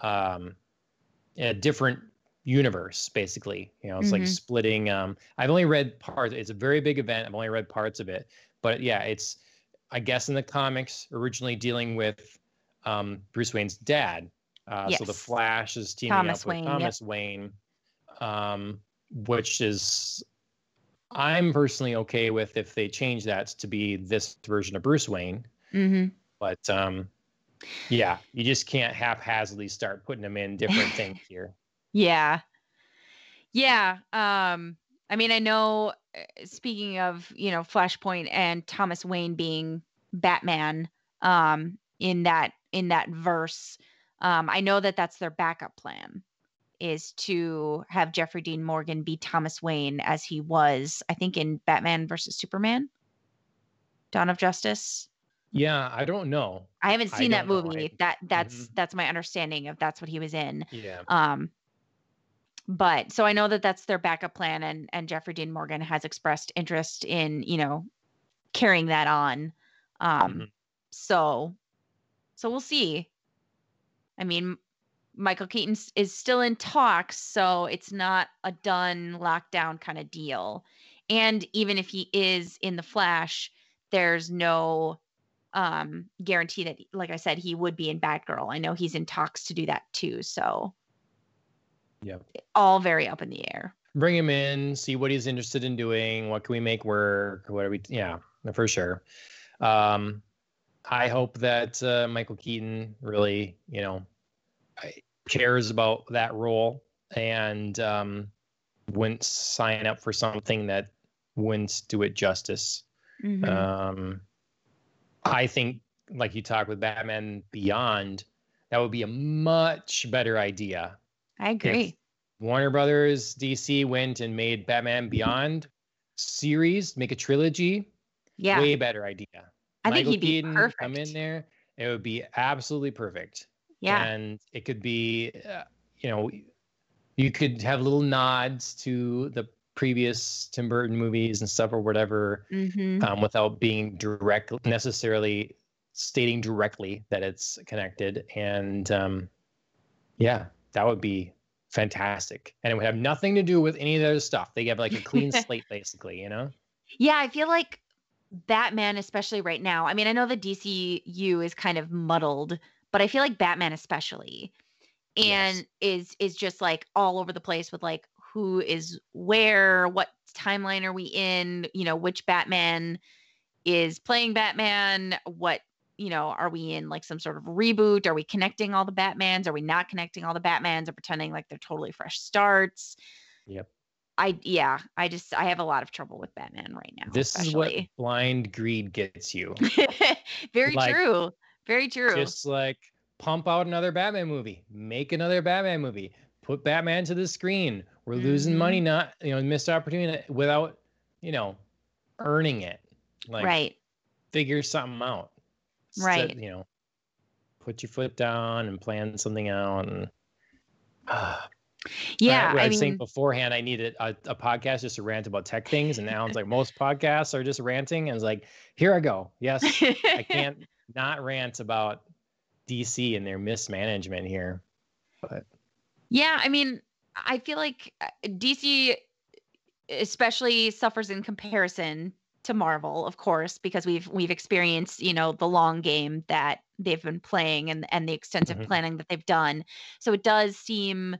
um, a different universe basically. You know, it's like Mhm. splitting. Um, I've only read parts. It's a very big event. I've only read parts of it, but yeah, it's I guess in the comics originally dealing with um, Bruce Wayne's dad. Uh, So the Flash is teaming Thomas up with Wayne, yep. Thomas Wayne, um, which is I'm personally okay with if they change that to be this version of Bruce Wayne. hmm But um, yeah, you just can't haphazardly start putting them in different things here. Yeah. Yeah. Um, I mean, I know uh, speaking of, you know, Flashpoint and Thomas Wayne being Batman, um, in that in that verse, um, I know that that's their backup plan is to have Jeffrey Dean Morgan be Thomas Wayne as he was, I think, in Batman versus Superman, Dawn of Justice. Yeah, I don't know. I haven't I seen that movie. I- that that's Mhm. that's my understanding of that's what he was in. Yeah. Um, but so I know that that's their backup plan, and and Jeffrey Dean Morgan has expressed interest in you know carrying that on. Um, Mhm. so so we'll see. I mean, Michael Keaton is still in talks, so it's not a done lockdown kind of deal. And even if he is in the Flash, there's no um guarantee that like I said he would be in Batgirl. I know he's in talks to do that too, so yeah, all very up in the air. Bring him in, see what he's interested in doing. What can we make work? What are we? Yeah, for sure. Um, I hope that uh, Michael Keaton really, you know, cares about that role and um, wouldn't sign up for something that wouldn't do it justice. Mhm. Um, I think like you talk with Batman Beyond, that would be a much better idea. I agree. Warner Brothers DC went and made Batman Beyond series, make a trilogy. Yeah. Way better idea. I think he'd be perfect. come in there. It would be absolutely perfect. Yeah. And it could be, uh, you know, you could have little nods to the previous Tim Burton movies and stuff or whatever hmm um, without being direct necessarily stating directly that it's connected. And um, yeah, that would be fantastic. And it would have nothing to do with any of those stuff. They have like a clean slate, basically, you know? Yeah, I feel like Batman, especially right now. I mean, I know the DCU is kind of muddled, but I feel like Batman, especially, and Yes. is is just like all over the place with like who is where, what timeline are we in? You know, which Batman is playing Batman? What you know, are we in like some sort of reboot? Are we connecting all the Batmans? Are we not connecting all the Batmans? Or pretending like they're totally fresh starts? Yep. I yeah, I just I have a lot of trouble with Batman right now. This is what blind greed gets you. Very Like, true. Very true. Just like pump out another Batman movie, make another Batman movie, put Batman to the screen. We're losing Mhm. money, not you know, missed opportunity without you know, earning it. Like right. figure something out. Set- Right. you know, put your foot down and plan something out. And Ah, Yeah. I, I I was saying mean, beforehand, I needed a, a podcast just to rant about tech things. And now it's like most podcasts are just ranting. And it's like, here I go. Yes, I can't not rant about DC and their mismanagement here. But yeah. I mean, I feel like uh, DC especially suffers in comparison to Marvel, of course, because we've we've experienced, you know, the long game that they've been playing and and the extensive Mhm. planning that they've done. So it does seem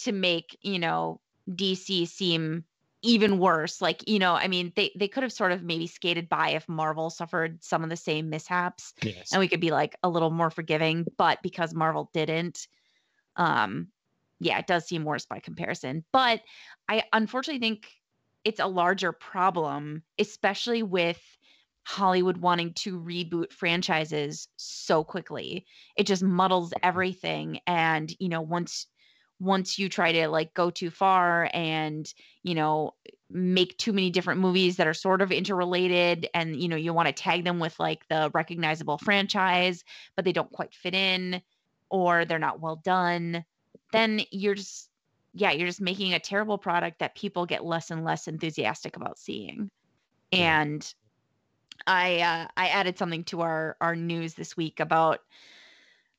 to make, you know, DC seem even worse. Like, you know, I mean, they they could have sort of maybe skated by if Marvel suffered some of the same mishaps yes, and we could be like a little more forgiving, but because Marvel didn't, um, yeah, it does seem worse by comparison. But I unfortunately think it's a larger problem, especially with Hollywood wanting to reboot franchises so quickly. It just muddles mm-hmm. everything. And, you know, once once you try to like go too far and, you know, make too many different movies that are sort of interrelated and you know you want to tag them with like the recognizable franchise but they don't quite fit in or they're not well done then you're just yeah you're just making a terrible product that people get less and less enthusiastic about seeing. And i uh, i added something to our our news this week about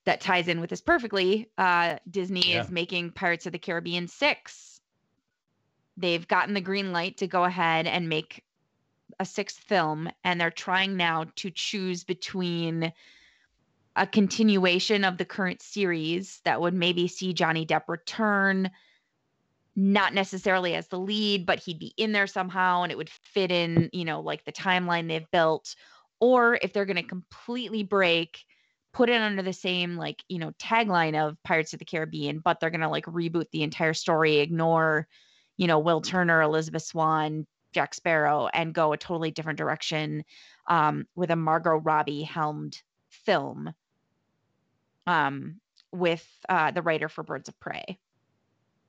that ties in with this perfectly. Uh disney Yeah. is making pirates of the caribbean 6 they've gotten the green light to go ahead and make a sixth film and they're trying now to choose between a continuation of the current series that would maybe see Johnny Depp return not necessarily as the lead but he'd be in there somehow and it would fit in you know like the timeline they've built. Or if they're going to completely break put it under the same like you know tagline of Pirates of the Caribbean but they're going to like reboot the entire story ignore you know Will Turner Elizabeth Swann Jack Sparrow and go a totally different direction um, with a Margot Robbie helmed film um, with uh, the writer for Birds of Prey.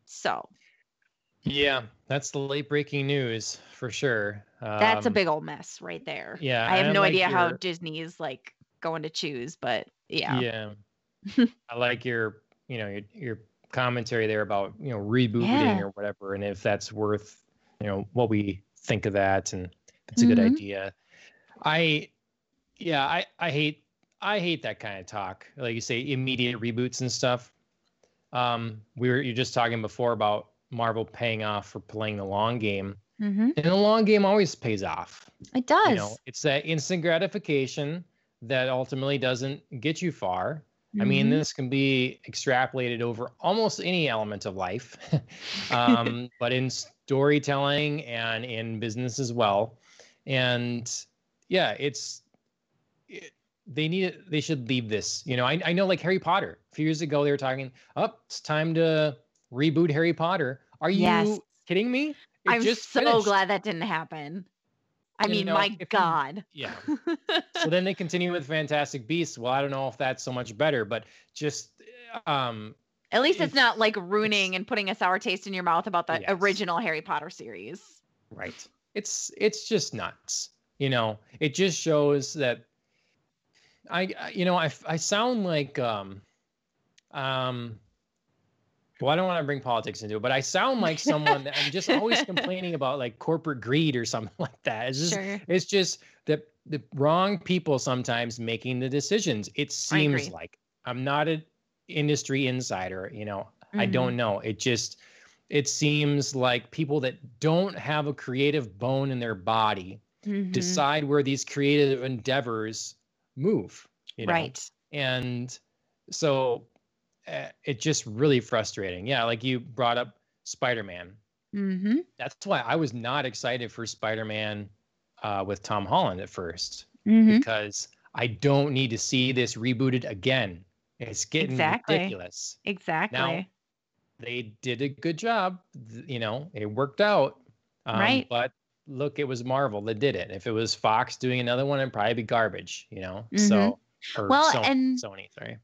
So yeah, that's the late breaking news for sure. that's a Um, big old mess right there. Yeah, I have and no like idea how your- Disney is like going to choose, but yeah. Yeah. I like your, you know, your, your commentary there about, you know, rebooting Yeah. or whatever, and if that's worth, you know, what we think of that, and it's a good Mhm. idea. I, yeah, I, I hate, I hate that kind of talk. Like you say, immediate reboots and stuff. Um, we were you just talking before about Marvel paying off for playing the long game, hmm and the long game always pays off It does. you know it's that instant gratification that ultimately doesn't get you far i mean Mhm. this can be extrapolated over almost any element of life um, but in storytelling and in business as well and yeah it's it, they need it they should leave this you know I, I know like harry potter a few years ago they were talking up it's time to reboot harry potter are you Yes. kidding me It I'm just so finished. glad that didn't happen. I You mean, know, my if you- God. Yeah. so then they continue with Fantastic Beasts. Well, I don't know if that's so much better, but just um At least it's It's- not like ruining and putting a sour taste in your mouth about the Yes. original Harry Potter series. right. It's it's just nuts. You know, it just shows that I I- you know, I, I sound like um um well, I don't want to bring politics into it, but I sound like someone that I'm just always complaining about like corporate greed or something like that. It's just Sure. It's just that the wrong people sometimes making the decisions. It seems like I'm not an industry insider, you know. I Mhm. don't know. It just it seems like people that don't have a creative bone in their body Mhm. decide where these creative endeavors move, you know. Right. And so uh, it's just really frustrating. Yeah, like you brought up Spider-Man Mm-hmm. that's why I was not excited for Spider-Man uh, with Tom Holland at 1st Mm-hmm. because I don't need to see this rebooted again. It's getting Exactly. ridiculous. Exactly. Now, They did a good job, you know, it worked out. Um, Right. But look, it was Marvel that did it. If it was Fox doing another one, it'd probably be garbage, you know. So, or Mm-hmm. Well, Sony, and- Sony, sorry.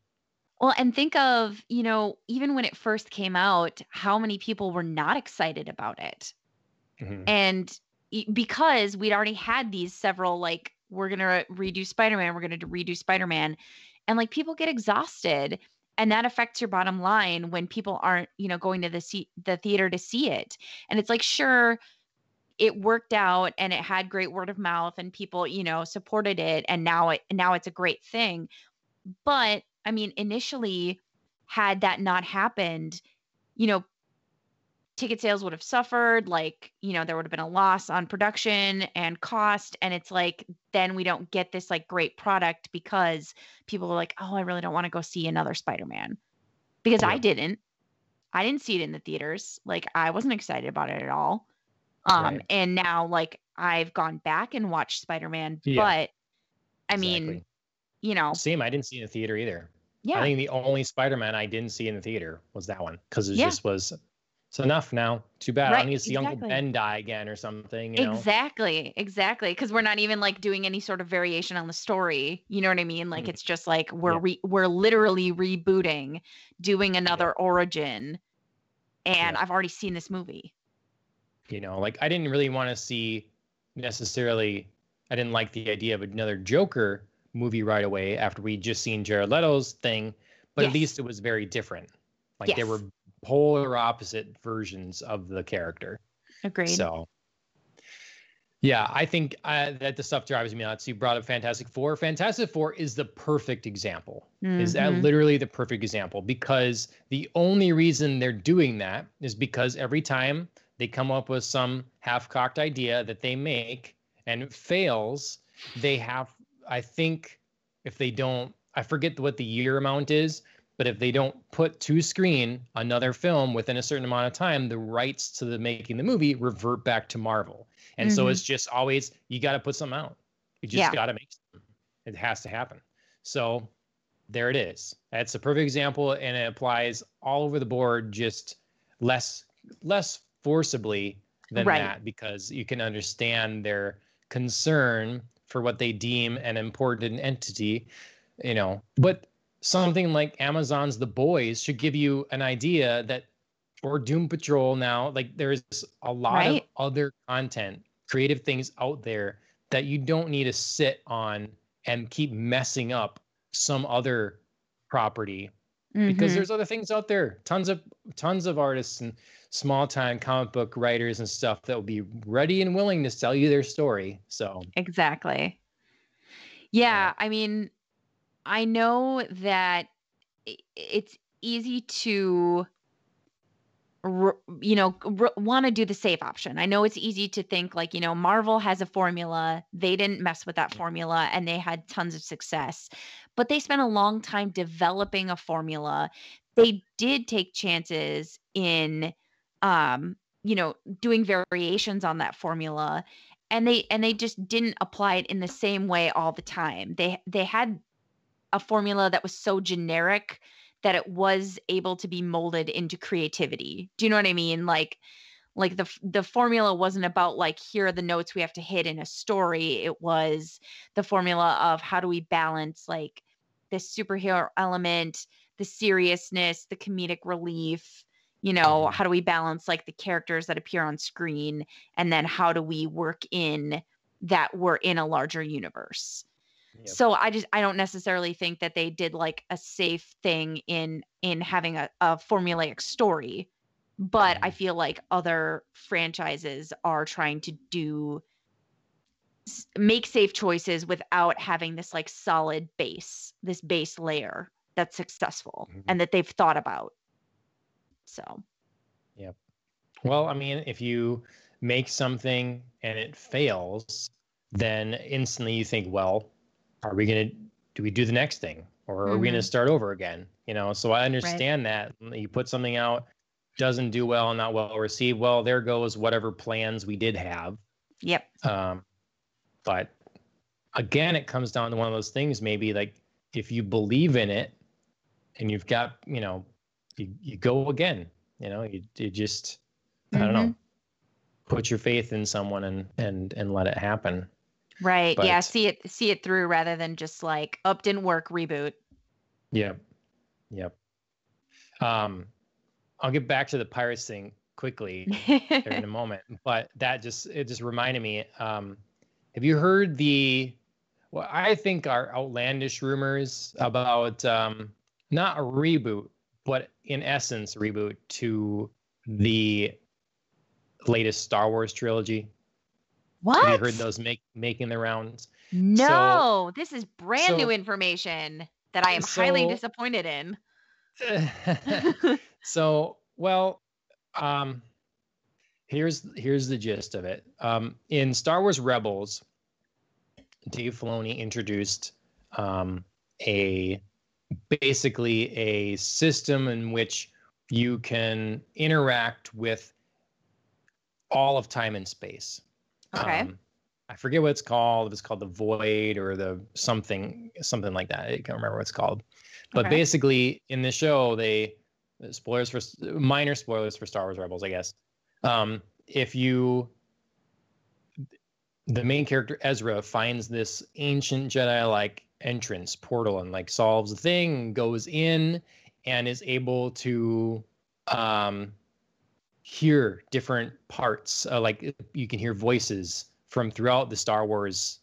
Well, and think of, you know, even when it first came out, how many people were not excited about it. Mhm. And because we'd already had these several, like, we're going to redo Spider Man, we're going to redo Spider Man. And like people get exhausted. And that affects your bottom line when people aren't, you know, going to the see- the theater to see it. And it's like, sure, it worked out and it had great word of mouth and people, you know, supported it. And now it now it's a great thing. But I mean, initially, had that not happened, you know, ticket sales would have suffered. Like, you know, there would have been a loss on production and cost. And it's like, then we don't get this like great product because people are like, oh, I really don't want to go see another Spider Man. Because I didn't. I didn't see it in the theaters. Like, I wasn't excited about it at all. Um, Right. and now like I've gone back and watched Spider Man, Yeah, but I mean, Exactly. you know, Same. I didn't see in the theater either. yeah. I think the only Spider-Man I didn't see in the theater was that one because it Yeah. just was. It's enough now. Too bad. I Right, don't need to see Uncle. Ben die again or something. You know. Exactly, exactly. Because we're not even like doing any sort of variation on the story. You know what I mean? Like Mm. it's just like we're Yeah. re- we're literally rebooting, doing another origin, and. I've already seen this movie. You know, like I didn't really want to see necessarily. I didn't like the idea of another Joker movie right away after we just seen Jared Leto's thing, but at least it was very different. Like they Yes. were polar opposite versions of the character. Agreed. So, yeah, I think uh, that the stuff drives me nuts. You brought up Fantastic Four. Fantastic Four is the perfect example. Is that Mhm. literally the perfect example? Because the only reason they're doing that is because every time they come up with some half-cocked idea that they make and it fails, they have. I think if they don't, I forget what the year amount is, but if they don't put to screen another film within a certain amount of time, the rights to the making the movie revert back to Marvel. And so Mhm. it's just always you got to put something out. You just Yeah. got to make something. It has to happen. So there it is. That's a perfect example, and it applies all over the board, just less less forcibly than Right. that, because you can understand their concern for what they deem an important entity, you know. But something like Amazon's The Boys should give you an idea that or Doom Patrol now, like there's a lot Right. of other content, creative things out there that you don't need to sit on and keep messing up some other property because Mhm. there's other things out there tons of tons of artists and small time comic book writers and stuff that will be ready and willing to sell you their story so Exactly. Yeah, I mean, I know that it's easy to, you know, want to do the safe option. I know it's easy to think like, you know, Marvel has a formula. They didn't mess with that formula and they had tons of success, but they spent a long time developing a formula. They did take chances in, um, you know, doing variations on that formula and they and they just didn't apply it in the same way all the time. They they had a formula that was so generic that it was able to be molded into creativity. Do you know what I mean? Like like the the formula wasn't about like here are the notes we have to hit in a story it was the formula of how do we balance like the superhero element the seriousness the comedic relief you know Mhm. how do we balance like the characters that appear on screen and then how do we work in that we're in a larger universe Yep. so i just i don't necessarily think that they did like a safe thing in in having a, a formulaic story but i Mhm. feel like other franchises are trying to do make safe choices without having this like solid base this base layer that's successful Mhm. and that they've thought about so yep. Well, I mean, if you make something and it fails, then instantly you think, well, are we going to do we do the next thing or are we going to start over again? You know, so I understand that you put something out doesn't do well, and not well received. Well, there goes whatever plans we did have. yep Um, but again, it comes down to one of those things. Maybe like if you believe in it, and you've got, you know, you, you go again. You know, you you just, I don't know, put your faith in someone and and and let it happen. Right yeah see it see it through rather than just like up didn't work reboot Yep, yep. Um, I'll get back to the pirates thing quickly in a moment, but that just it just reminded me. Um, have you heard the Well, I think are outlandish rumors about um, not a reboot, but in essence reboot to the latest Star Wars trilogy? What Have you heard those make making the rounds? no this is brand so- new information that i am highly disappointed in. So well um here's here's the gist of it. Um in star wars rebels dave filoni introduced um a basically a system in which you can interact with all of time and space okay um, I forget what it's called. If it's called the void or the something, something like that. I can't remember what it's called. But Okay. basically, in the show, they spoilers for minor spoilers for Star Wars Rebels, I guess. Um, if you, the main character Ezra finds this ancient Jedi-like entrance portal and like solves the thing, goes in, and is able to um hear different parts uh, like you can hear voices from throughout the star wars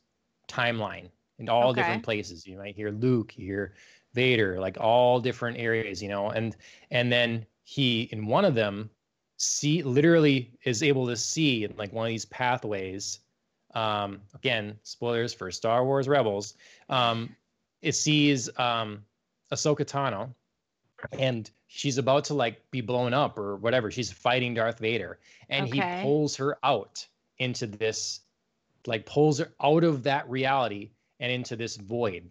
timeline in all Okay. different places you might hear luke you hear vader like all different areas you know and and then he in one of them see literally is able to see in like one of these pathways um again spoilers for star wars rebels um it sees um ahsoka tano and she's about to like be blown up or whatever. She's fighting Darth Vader, and Okay. he pulls her out into this, like pulls her out of that reality and into this void,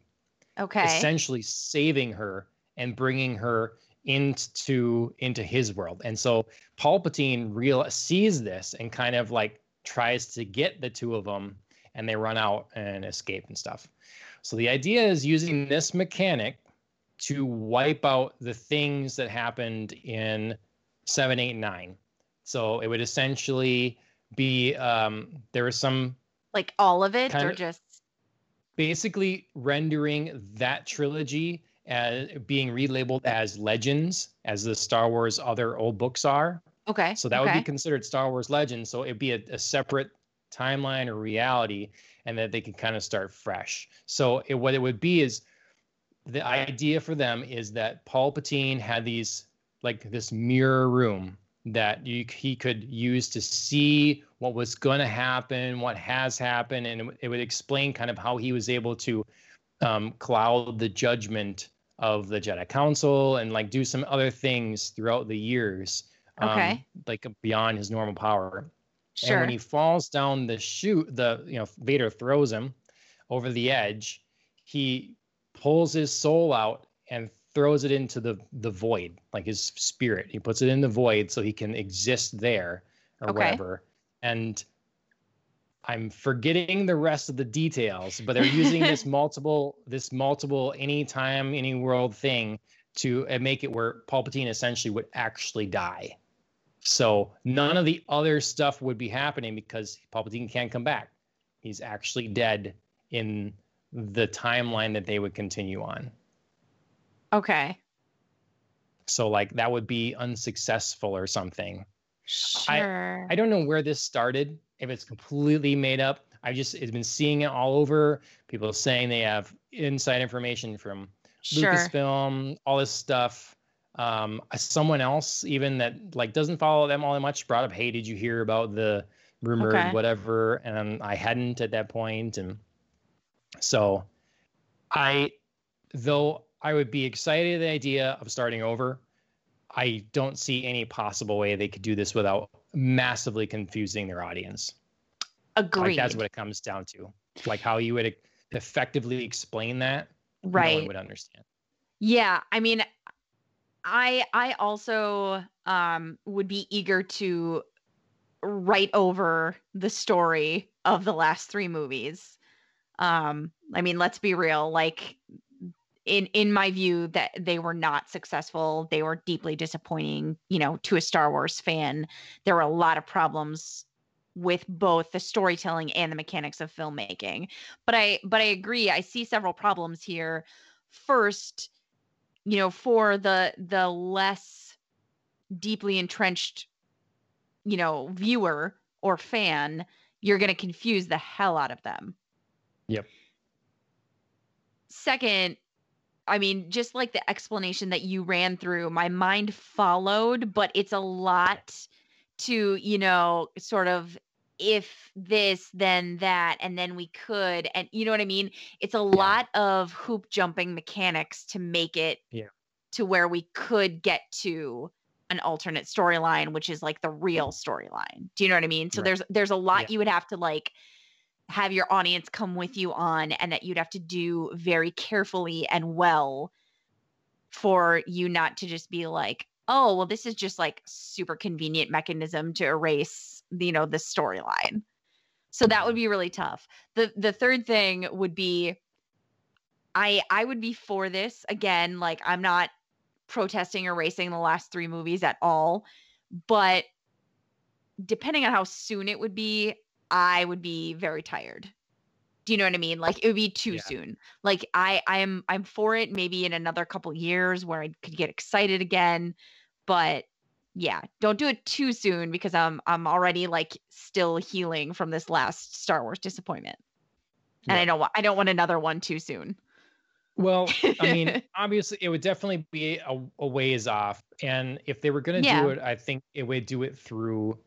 okay essentially saving her and bringing her into into his world. And so Palpatine real sees this and kind of like tries to get the two of them, and they run out and escape and stuff. So the idea is using this mechanic to wipe out the things that happened in seven, eight, nine. So it would essentially be um, there was some like all of it or of- just basically rendering that trilogy as being relabeled as legends, as the Star Wars other old books are. okay So that would be considered Star Wars Legends. So it'd be a, a separate timeline or reality, and that they could kind of start fresh. So it, what it would be is the idea for them is that Palpatine had these like this mirror room that you, he could use to see what was going to happen, what has happened, and it, would- it would explain kind of how he was able to um, cloud the judgment of the Jedi Council and like do some other things throughout the years um, Okay. like beyond his normal power. Sure. And when he falls down the chute, the you know Vader throws him over the edge. He pulls his soul out and throws it into the the void, like his spirit. He puts it in the void so he can exist there or Okay. whatever. And I'm forgetting the rest of the details, but they're using this multiple this multiple anytime any world thing to uh, make it where Palpatine essentially would actually die. So none of the other stuff would be happening because Palpatine can't come back. He's actually dead in the timeline that they would continue on. Okay. So like that would be unsuccessful or something. Sure. I don't know where this started. If it's completely made up, I just it's been seeing it all over. People saying they have inside information from sure. Lucasfilm, all this stuff. Um, someone else even that like doesn't follow them all that much brought up, "Hey, did you hear about the rumored Okay. whatever?" And I hadn't at that point, and so I, though I would be excited at the idea of starting over. I don't see any possible way they could do this without massively confusing their audience. Agreed. Like that's what it comes down to. Like how you would effectively explain that, no right. one would understand. Yeah, I mean I I also um would be eager to write over the story of the last 3 movies. Um I mean, let's be real, like in in my view that they were not successful. They were deeply disappointing, you know, to a Star Wars fan. There were a lot of problems with both the storytelling and the mechanics of filmmaking. But I but I agree. I see several problems here. First, you know for the the less deeply entrenched you know viewer or fan you're going to confuse the hell out of them Yep. second i mean just like the explanation that you ran through my mind followed but it's a lot to you know sort of if this then that and then we could and you know what i mean it's a lot of hoop jumping mechanics to make it Yeah. to where we could get to an alternate storyline which is like the real storyline do you know what i mean so Right. there's there's a lot Yeah. you would have to like have your audience come with you on and that you'd have to do very carefully and well for you not to just be like oh well this is just like super convenient mechanism to erase you know the storyline. So that would mm-hmm. be really tough. The the third thing would be i i would be for this. Again like i'm not protesting erasing the last three movies at all but depending on how soon it would be i would be very tired do you know what i mean like it would be too Yeah. soon like i i'm i'm for it maybe in another couple years where i could get excited again but yeah don't do it too soon because i'm i'm already like still healing from this last star wars disappointment and i don't want i don't want another one too soon Well, I mean, obviously, it would definitely be a, a ways off. And if they were going to Yeah. do it, I think it would do it through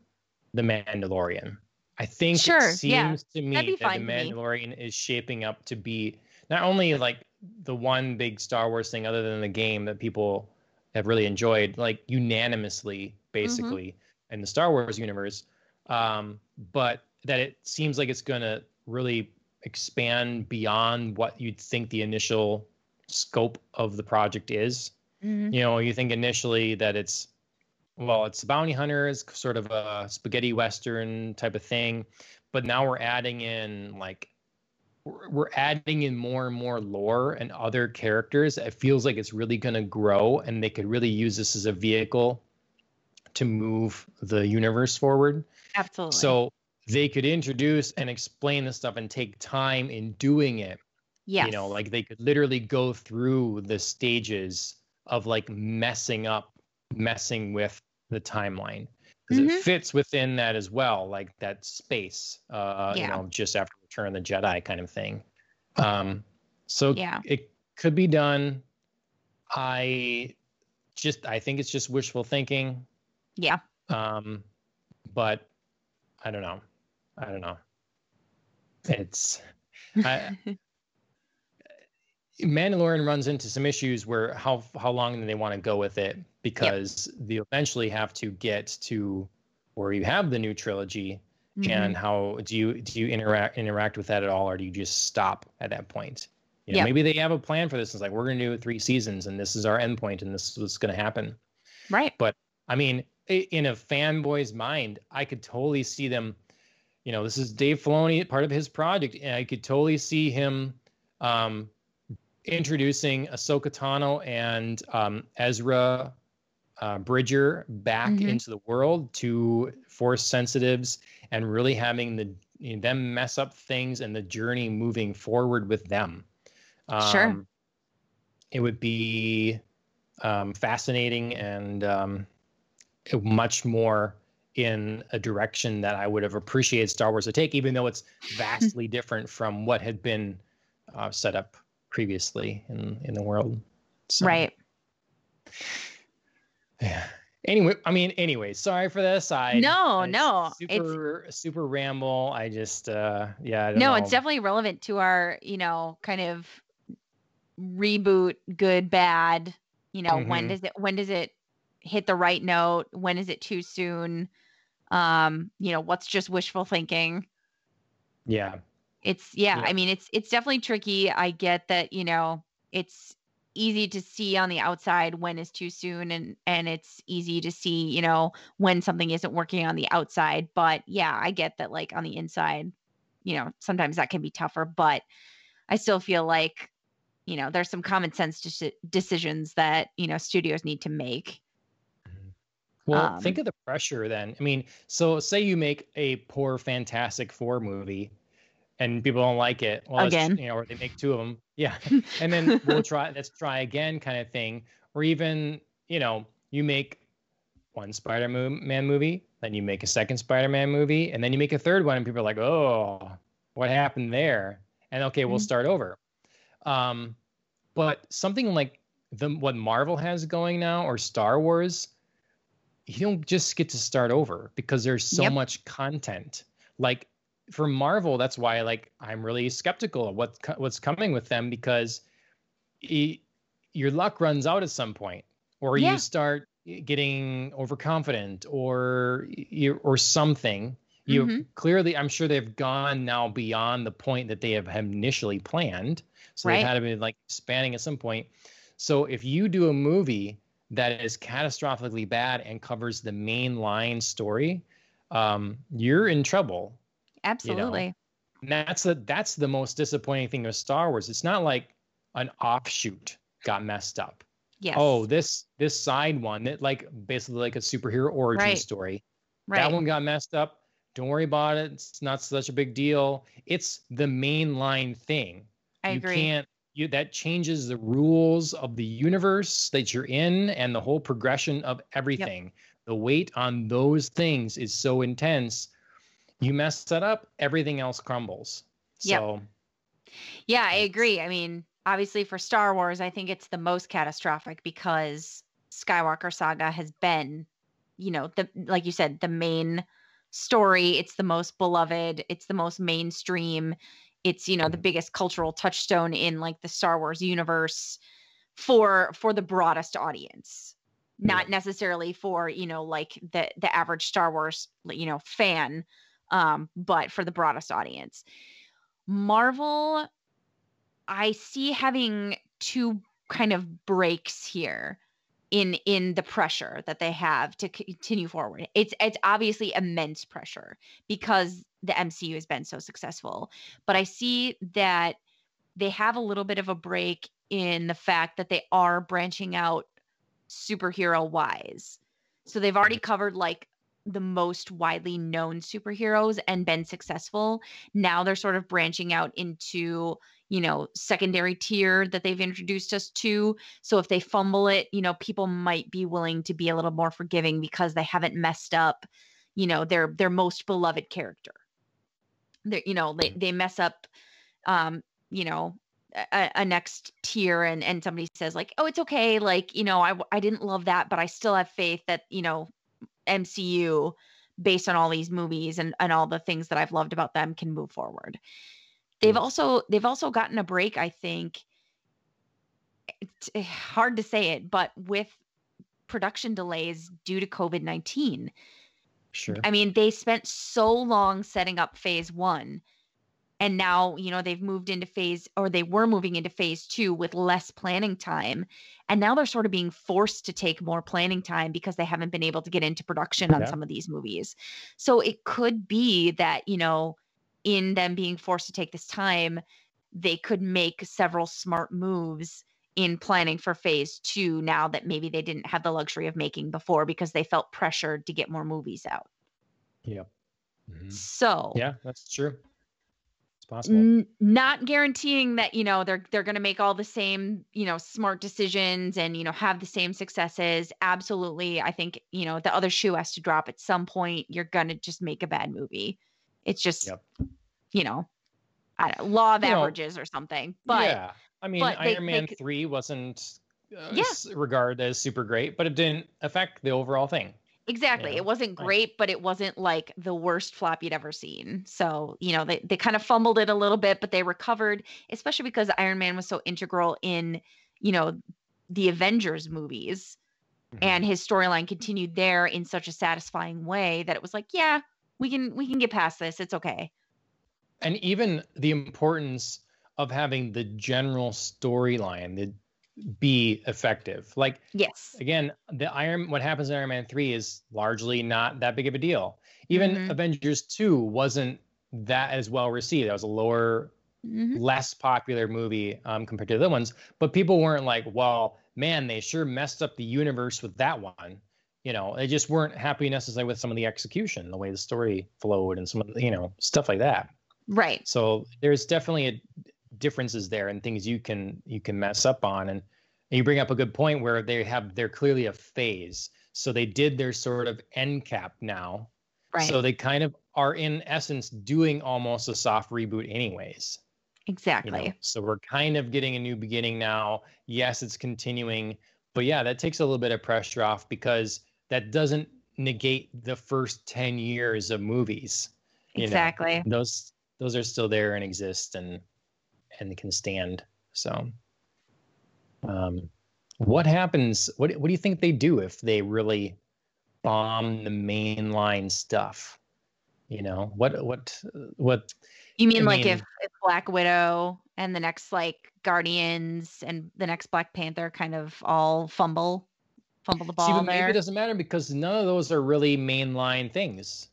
The Mandalorian. I think Sure, it yeah. seems to me that The with me. Mandalorian is shaping up to be not only like the one big Star Wars thing other than the game that people have really enjoyed, like unanimously, Mm-hmm. basically, in the Star Wars universe, um, but that it seems like it's going to really expand beyond what you'd think the initial scope of the project is. Mhm. You know, you think initially that it's well, it's bounty hunters, sort of a spaghetti western type of thing, but now we're adding in like we're adding in more and more lore and other characters. It feels like it's really going to grow, and they could really use this as a vehicle to move the universe forward. absolutely So they could introduce and explain this stuff and take time in doing it. yes. You know, like they could literally go through the stages of like messing up, messing with the timeline. Because Mhm. it fits within that as well, like that space, uh, you know, just after Return of the Jedi kind of thing. Um, so Yeah. it could be done. I just, I think it's just wishful thinking. yeah Um, but I don't know. I don't know. It's I, Mandalorian runs into some issues where how how long do they want to go with it because they eventually have to get to where you have the new trilogy Mhm. and how do you do you interact interact with that at all or do you just stop at that point? You know, Yep. maybe they have a plan for this. It's like we're going to do three seasons and this is our endpoint and this is what's going to happen. right But I mean, in a fanboy's mind, I could totally see them. You know, this is Dave Filoni, part of his project, and I could totally see him um, introducing Ahsoka Tano and um, Ezra uh, Bridger back Mhm. into the world to force sensitives and really having the you know, them mess up things and the journey moving forward with them. Sure. It would be um, fascinating and um, much more in a direction that I would have appreciated Star Wars to take, even though it's vastly different from what had been uh, set up previously in in the world. So, Right. Yeah. Anyway, I mean, anyway, sorry for this. I No, it's no, it's- super super ramble. I just uh yeah. I don't No, know. it's definitely relevant to our, you know, kind of reboot, good, bad. You know, when Mhm. does it when does it hit the right note? When is it too soon? Um, you know, what's just wishful thinking? yeah. It's yeah, Yeah. I mean it's it's definitely tricky. I get that, you know, it's easy to see on the outside when is too soon and and it's easy to see, you know, when something isn't working on the outside, but yeah, I get that like on the inside, you know, sometimes that can be tougher, but I still feel like you know, there's some common sense deci- decisions that, you know, studios need to make. Well, think Um, of the pressure then. I mean, so say you make a poor Fantastic Four movie and people don't like it. Well, Again. you know, or they make two of them. Yeah. And then we'll try, let's try again kind of thing. Or even, you know, you make one Spider Man movie, then you make a second Spider Man movie, and then you make a third one, and people are like, oh, what happened there? And okay, we'll Mhm. start over. Um, but something like the what Marvel has going now or Star Wars, you don't just get to start over because there's so Yep. much content. Like for Marvel, that's why like I'm really skeptical of what what's coming with them because y- your luck runs out at some point, or Yeah. you start getting overconfident, or you or something. You Mhm. clearly, I'm sure they've gone now beyond the point that they have have initially planned. So Right. they've had to be like expanding at some point. So if you do a movie that is catastrophically bad and covers the main line story, um, you're in trouble. Absolutely. And that's the that's the most disappointing thing with Star Wars. It's not like an offshoot got messed up. Yes. Oh, this this side one that like basically like a superhero origin Right. story. right. That one got messed up. Don't worry about it. It's not such a big deal. It's the main line thing. I you agree. can't you that changes the rules of the universe that you're in and the whole progression of everything. Yep. The weight on those things is so intense. You mess that up, everything else crumbles. Yep. So Yeah, I agree. I mean, obviously for Star Wars, I think it's the most catastrophic because Skywalker saga has been, you know, the like you said, the main story, it's the most beloved, it's the most mainstream. It's, you know, the biggest cultural touchstone in like the Star Wars universe for for the broadest audience. Not necessarily for, you know, like the the average Star Wars, you know, fan, um, but for the broadest audience. Marvel I see having two kind of breaks here in in the pressure that they have to continue forward. It's it's obviously immense pressure because the MCU has been so successful, but I see that they have a little bit of a break in the fact that they are branching out superhero wise. So they've already covered like the most widely known superheroes and been successful. Now they're sort of branching out into you know secondary tier that they've introduced us to. So if they fumble it you know people might be willing to be a little more forgiving because they haven't messed up you know their their most beloved character. They you know they, they mess up um you know a, a next tier and and somebody says like oh it's okay. Like you know I, I didn't love that but i still have faith that you know mcu based on all these movies and and all the things that i've loved about them can move forward they've Mm. also they've also gotten a break i think it's eh, hard to say it but with production delays due to covid-19 sure. i mean they spent so long setting up phase one and now you know they've moved into phase or they were moving into phase two with less planning time and now they're sort of being forced to take more planning time because they haven't been able to get into production on Yeah. some of these movies so it could be that you know in them being forced to take this time they could make several smart moves in planning for phase two now that maybe they didn't have the luxury of making before because they felt pressured to get more movies out. Yep. Mm-hmm. So yeah, that's true. It's possible. N- not guaranteeing that you know they're they're going to make all the same you know smart decisions and you know have the same successes. Absolutely, I think you know the other shoe has to drop at some point. You're going to just make a bad movie. It's just yep. you know, I don't know, law of you averages know, or something. But yeah, I mean, Iron they, Man they, three wasn't uh, yeah. regarded as super great, but it didn't affect the overall thing. Exactly. Yeah. It wasn't great, but it wasn't like the worst flop you'd ever seen. So, you know, they, they kind of fumbled it a little bit, but they recovered, especially because Iron Man was so integral in, you know, the Avengers movies. Mm-hmm. And his storyline continued there in such a satisfying way that it was like, yeah, we can we can get past this. It's okay. And even the importance of having the general storyline, the be effective. Like yes, again, the Iron what happens in Iron Man three is largely not that big of a deal. Even mm-hmm. Avengers two wasn't that as well received. That was a lower, mm-hmm. less popular movie um, compared to the other ones. But people weren't like, well, man, they sure messed up the universe with that one. You know, they just weren't happy necessarily with some of the execution, the way the story flowed, and some of the, you know stuff like that. Right. So there's definitely a differences there and things you can you can mess up on. And, and you bring up a good point where they have they're clearly a phase. So they did their sort of end cap now. Right. so they kind of are in essence doing almost a soft reboot anyways. Exactly you know? so we're kind of getting a new beginning now. Yes it's continuing but yeah that takes a little bit of pressure off because that doesn't negate the first 10 years of movies exactly know? those those are still there and exist and and can stand. So, um, what happens? What what do you think they do if they really bomb the mainline stuff? You know what what what? You mean I like mean, if, if Black Widow and the next like Guardians and the next Black Panther kind of all fumble fumble the ball see, but there? Maybe it doesn't matter because none of those are really mainline things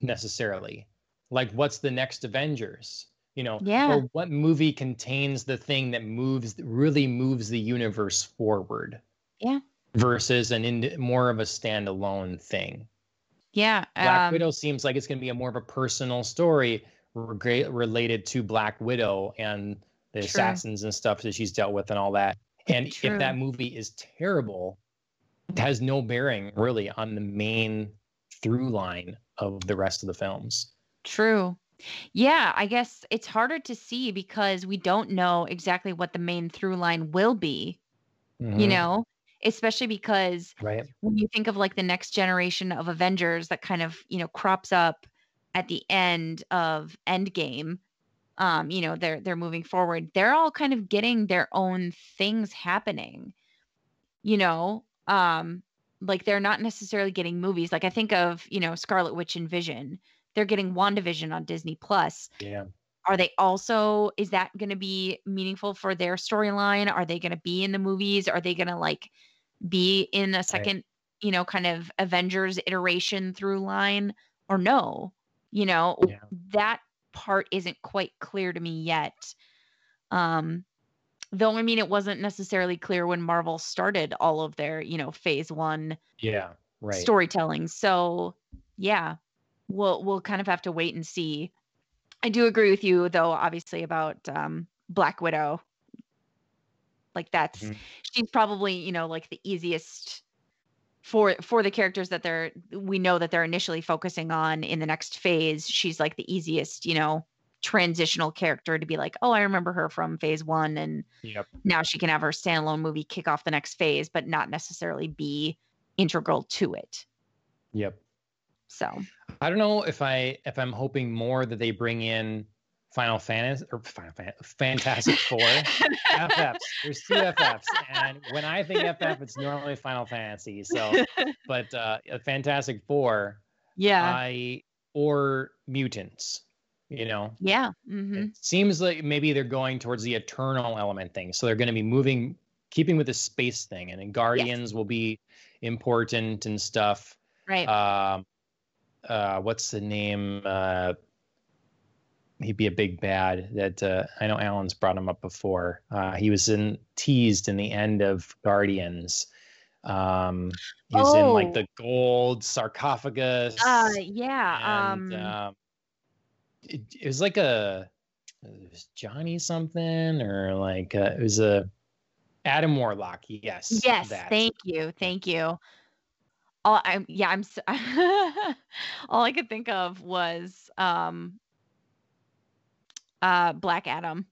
necessarily. Like what's the next Avengers? You know yeah. or what movie contains the thing that moves really moves the universe forward yeah versus an in more of a standalone thing yeah black um, widow seems like it's going to be a more of a personal story re- related to black widow and the true. assassins and stuff that she's dealt with and all that and true. if that movie is terrible it has no bearing really on the main through line of the rest of the films true yeah, I guess it's harder to see because we don't know exactly what the main through line will be, you hmm know, especially because Right. when you think of like the next generation of Avengers that kind of, you know, crops up at the end of Endgame, um, you know, they're they're moving forward. They're all kind of getting their own things happening, you know. Um, like they're not necessarily getting movies. Like I think of, you know, Scarlet Witch and Vision they're getting WandaVision on Disney Plus. Yeah. Are they also is that going to be meaningful for their storyline? Are they going to be in the movies? Are they going to like be in a second, right. you know, kind of Avengers iteration through line or no? You know, yeah. that part isn't quite clear to me yet. Um though I mean it wasn't necessarily clear when Marvel started all of their, you know, phase 1 yeah, right. storytelling. So, yeah, we'll we'll kind of have to wait and see. I do agree with you though, obviously about um, Black Widow. Like that's mm-hmm. she's probably you know like the easiest for for the characters that they're we know that they're initially focusing on in the next phase. She's like the easiest you know transitional character to be like, oh, I remember her from phase one, and yep. now she can have her standalone movie kick off the next phase, but not necessarily be integral to it. Yep. So I don't know if I if I'm hoping more that they bring in Final Fantasy or Final Fan, Fantastic Four FFs. There's two FFs, and when I think FF, it's normally Final Fantasy. So, but uh, Fantastic Four, yeah, I or mutants. You know, yeah. Mm-hmm. It seems like maybe they're going towards the eternal element thing. So they're going to be moving, keeping with the space thing, and then Guardians yes. will be important and stuff. Right. Um, uh, what's the name? Uh, he'd be a big bad. That uh, I know Alan's brought him up before. Uh, he was in teased in the end of Guardians. Um, he was in like Oh. the gold sarcophagus. Uh, yeah. and, um, um, it, it was like a it was Johnny something or like uh, it was a Adam Warlock. Yes. yes. that. Thank you. Thank you. All I'm, yeah, I'm, all I could think of was, um, uh, Black Adam.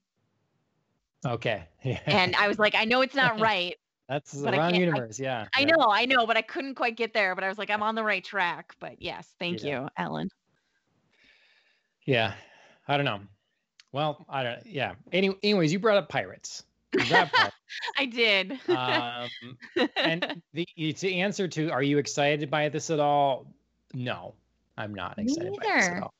Okay. Yeah. And I was like, I know it's not right. That's the wrong can't- I- universe. yeah. I yeah. know, I know, but I couldn't quite get there. But I was like, I'm on the right track. But yes, thank Yeah. you, Ellen. Yeah. I don't know. Well, I don't. Yeah. Any, anyways, you brought up pirates. I did. um, and the to answer to are you excited by this at all? No, I'm not excited by this at all.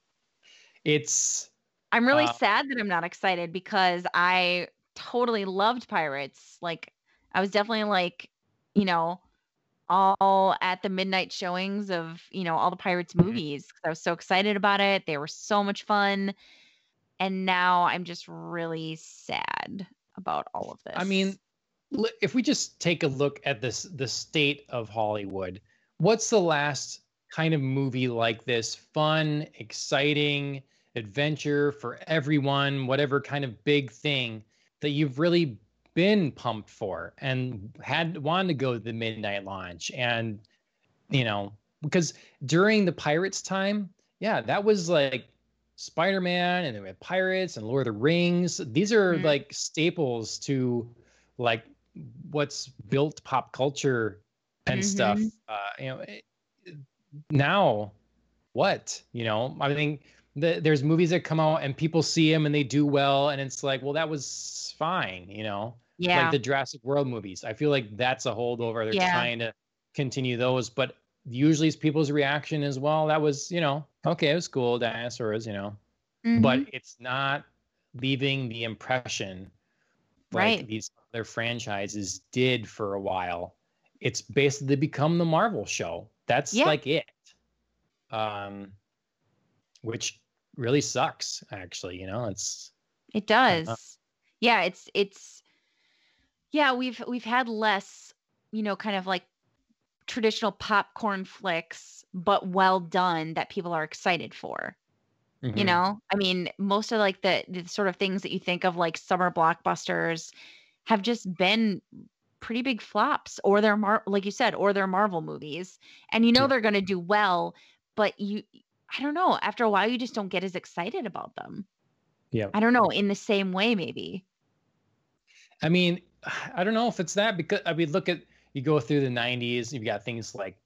It's I'm really uh, sad that I'm not excited because I totally loved Pirates. Like, I was definitely like, you know, all at the midnight showings of, you know, all the Pirates Mhm. movies I was so excited about it. They were so much fun. And now I'm just really sad about all of this. I mean, if we just take a look at this the state of Hollywood, what's the last kind of movie like this fun, exciting adventure for everyone, whatever kind of big thing that you've really been pumped for and had wanted to go to the midnight launch and you know, because during the Pirates time, yeah, that was like Spider-Man and then we had Pirates and Lord of the Rings. These are Mhm. like staples to like what's built pop culture and stuff. Mhm. Uh, you know, it- now what? You know, I think the, there's movies that come out and people see them and they do well, and it's like, well, that was fine. You know, yeah. like the Jurassic World movies. I feel like that's a holdover. They're Yeah. trying to continue those, but usually it's people's reaction as well. That was, you know, okay, it was cool, dinosaurs, you know, but Mhm. it's not leaving the impression like Right. these other franchises did for a while. It's basically become the Marvel show. That's Yeah. like it. Um, which really sucks, actually. You know, it's It does. Yeah, it's it's yeah, we've we've had less, you know, kind of like traditional popcorn flicks, but well done that people are excited for. You Mhm. know? I mean, most of like the the sort of things that you think of like summer blockbusters have just been pretty big flops or they're mar- like you said or they're Marvel movies. And you know they're going to do well, but you I don't know, after a while you just don't get as excited about them. yeah. I don't know, in the same way maybe. I mean, I don't know if it's that because I mean, look at you go through the '90s. You've got things like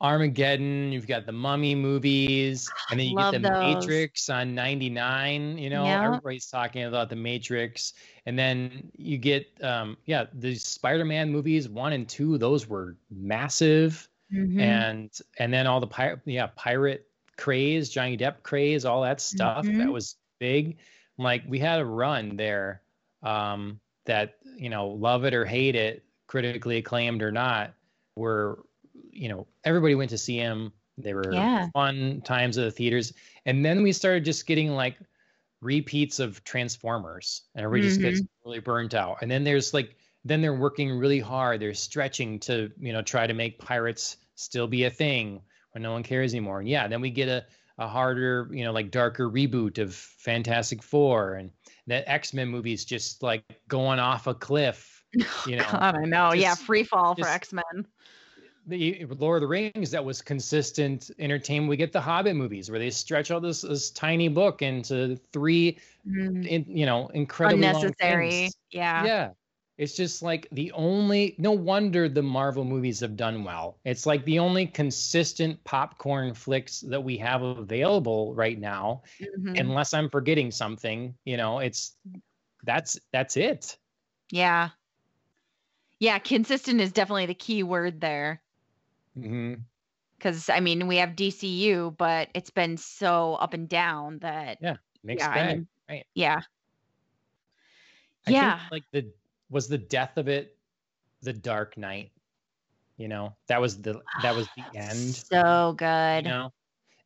Armageddon. You've got the Mummy movies, and then you Love get the those. Matrix on '99. You know, Yeah. everybody's talking about the Matrix, and then you get, um, yeah, the Spider-Man movies one and two. Those were massive, Mhm. and and then all the pirate, yeah, pirate craze, Johnny Depp craze, all that stuff. That Mhm. was big. Like we had a run there um, that you know, love it or hate it, critically acclaimed or not, were you know everybody went to see him. They were Yeah. fun times at the theaters, and then we started just getting like repeats of Transformers, and everybody just gets mm-hmm. really burnt out. And then there's like then they're working really hard. They're stretching to you know try to make pirates still be a thing when no one cares anymore. And yeah, then we get a a harder, you know, like darker reboot of Fantastic Four, and that X Men movies just like going off a cliff. Oh, you know, God, I know. yeah, free fall for X Men. The Lord of the Rings that was consistent entertainment. We get the Hobbit movies where they stretch all this this tiny book into three, in, you know, incredibly Unnecessary. Yeah. Yeah. It's just like the only no wonder the Marvel movies have done well. It's like the only consistent popcorn flicks that we have available right now. Mhm. Unless I'm forgetting something, you know, it's that's that's it. yeah. Yeah, consistent is definitely the key word there. Mm-hmm. Because I mean, we have DCU, but it's been so up and down that Yeah, Mixed yeah, I mean, right. yeah, I think, Yeah. like the was the death of it the Dark Knight. You know, that was the that was the end. So good. You know,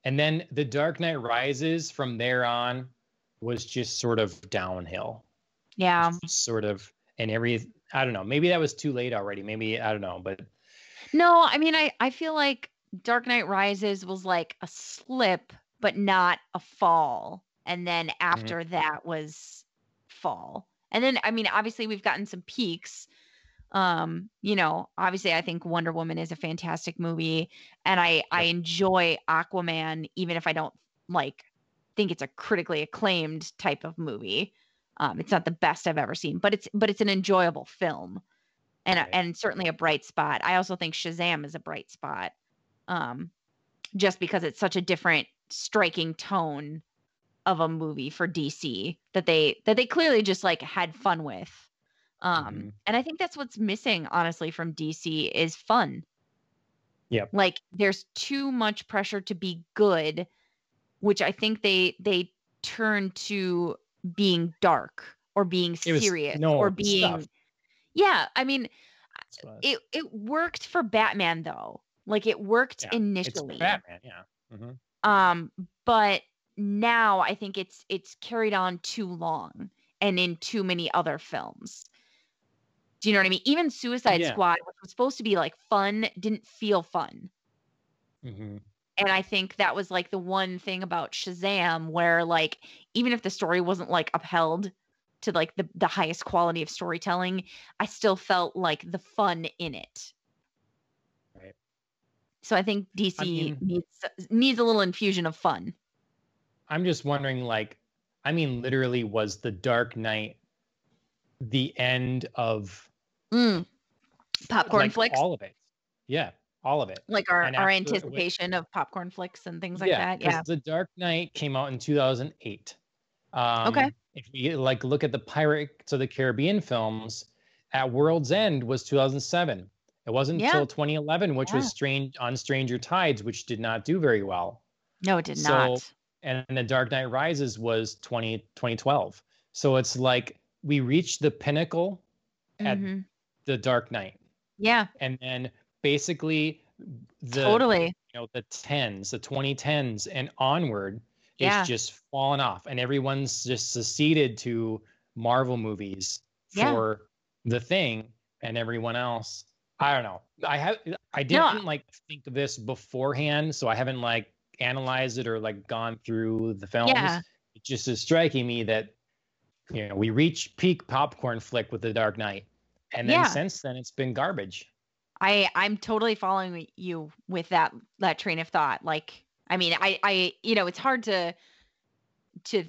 and then the Dark Knight Rises from there on was just sort of downhill. Yeah. Sort of and every I don't know, maybe that was too late already. Maybe I don't know, but No, I mean I I feel like Dark Knight Rises was like a slip but not a fall. And then after that was fall. And then I mean obviously we've gotten some peaks. Um, you know, obviously I think Wonder Woman is a fantastic movie and I I enjoy Aquaman even if I don't like think it's a critically acclaimed type of movie. Um, it's not the best I've ever seen, but it's but it's an enjoyable film, and Right. and certainly a bright spot. I also think Shazam is a bright spot, um, just because it's such a different, striking tone of a movie for DC that they that they clearly just like had fun with. Um, Mhm. and I think that's what's missing, honestly, from DC is fun. Yep. Like there's too much pressure to be good, which I think they they turn to being dark or being was- serious no, or being. Yeah i mean it it worked for batman though like it worked Yeah, it's initially Batman, yeah. Mhm. um but now i think it's it's carried on too long and in too many other films do you know what i mean even suicide Yeah. squad which was supposed to be like fun didn't feel fun Mhm. and i think that was like the one thing about shazam where like even if the story wasn't like upheld to like the, the highest quality of storytelling i still felt like the fun in it Right. so i think dc mean- needs needs a little infusion of fun I'm just wondering, like, I mean, literally, was the Dark Knight the end of mm. popcorn like, flicks all of it? Yeah, all of it. like our, and our anticipation of popcorn flicks and things like that. yeah, that yeah The Dark Knight came out in 2008. Um, Okay. If we like look at the Pirates of the Caribbean films, at World's End was 2007. It wasn't Yeah. until 2011, which Yeah. was strange on Stranger Tides, which did not do very well. no it did So, not and The Dark Knight Rises was 20, 2012. So it's like we reached the pinnacle at Mhm. The Dark Knight, yeah and then basically the totally you know the 10s the 2010s and onward Yeah. it's just fallen off and everyone's just seceded to marvel movies Yeah. for the thing and everyone else i don't know i have i didn't like think of this beforehand so i haven't like analyzed it or like gone through the films Yeah. it just is striking me that you know we reach peak popcorn flick with the dark knight and then Yeah. since then it's been garbage I I'm totally following you with that that train of thought. Like, I mean, I I you know, it's hard to to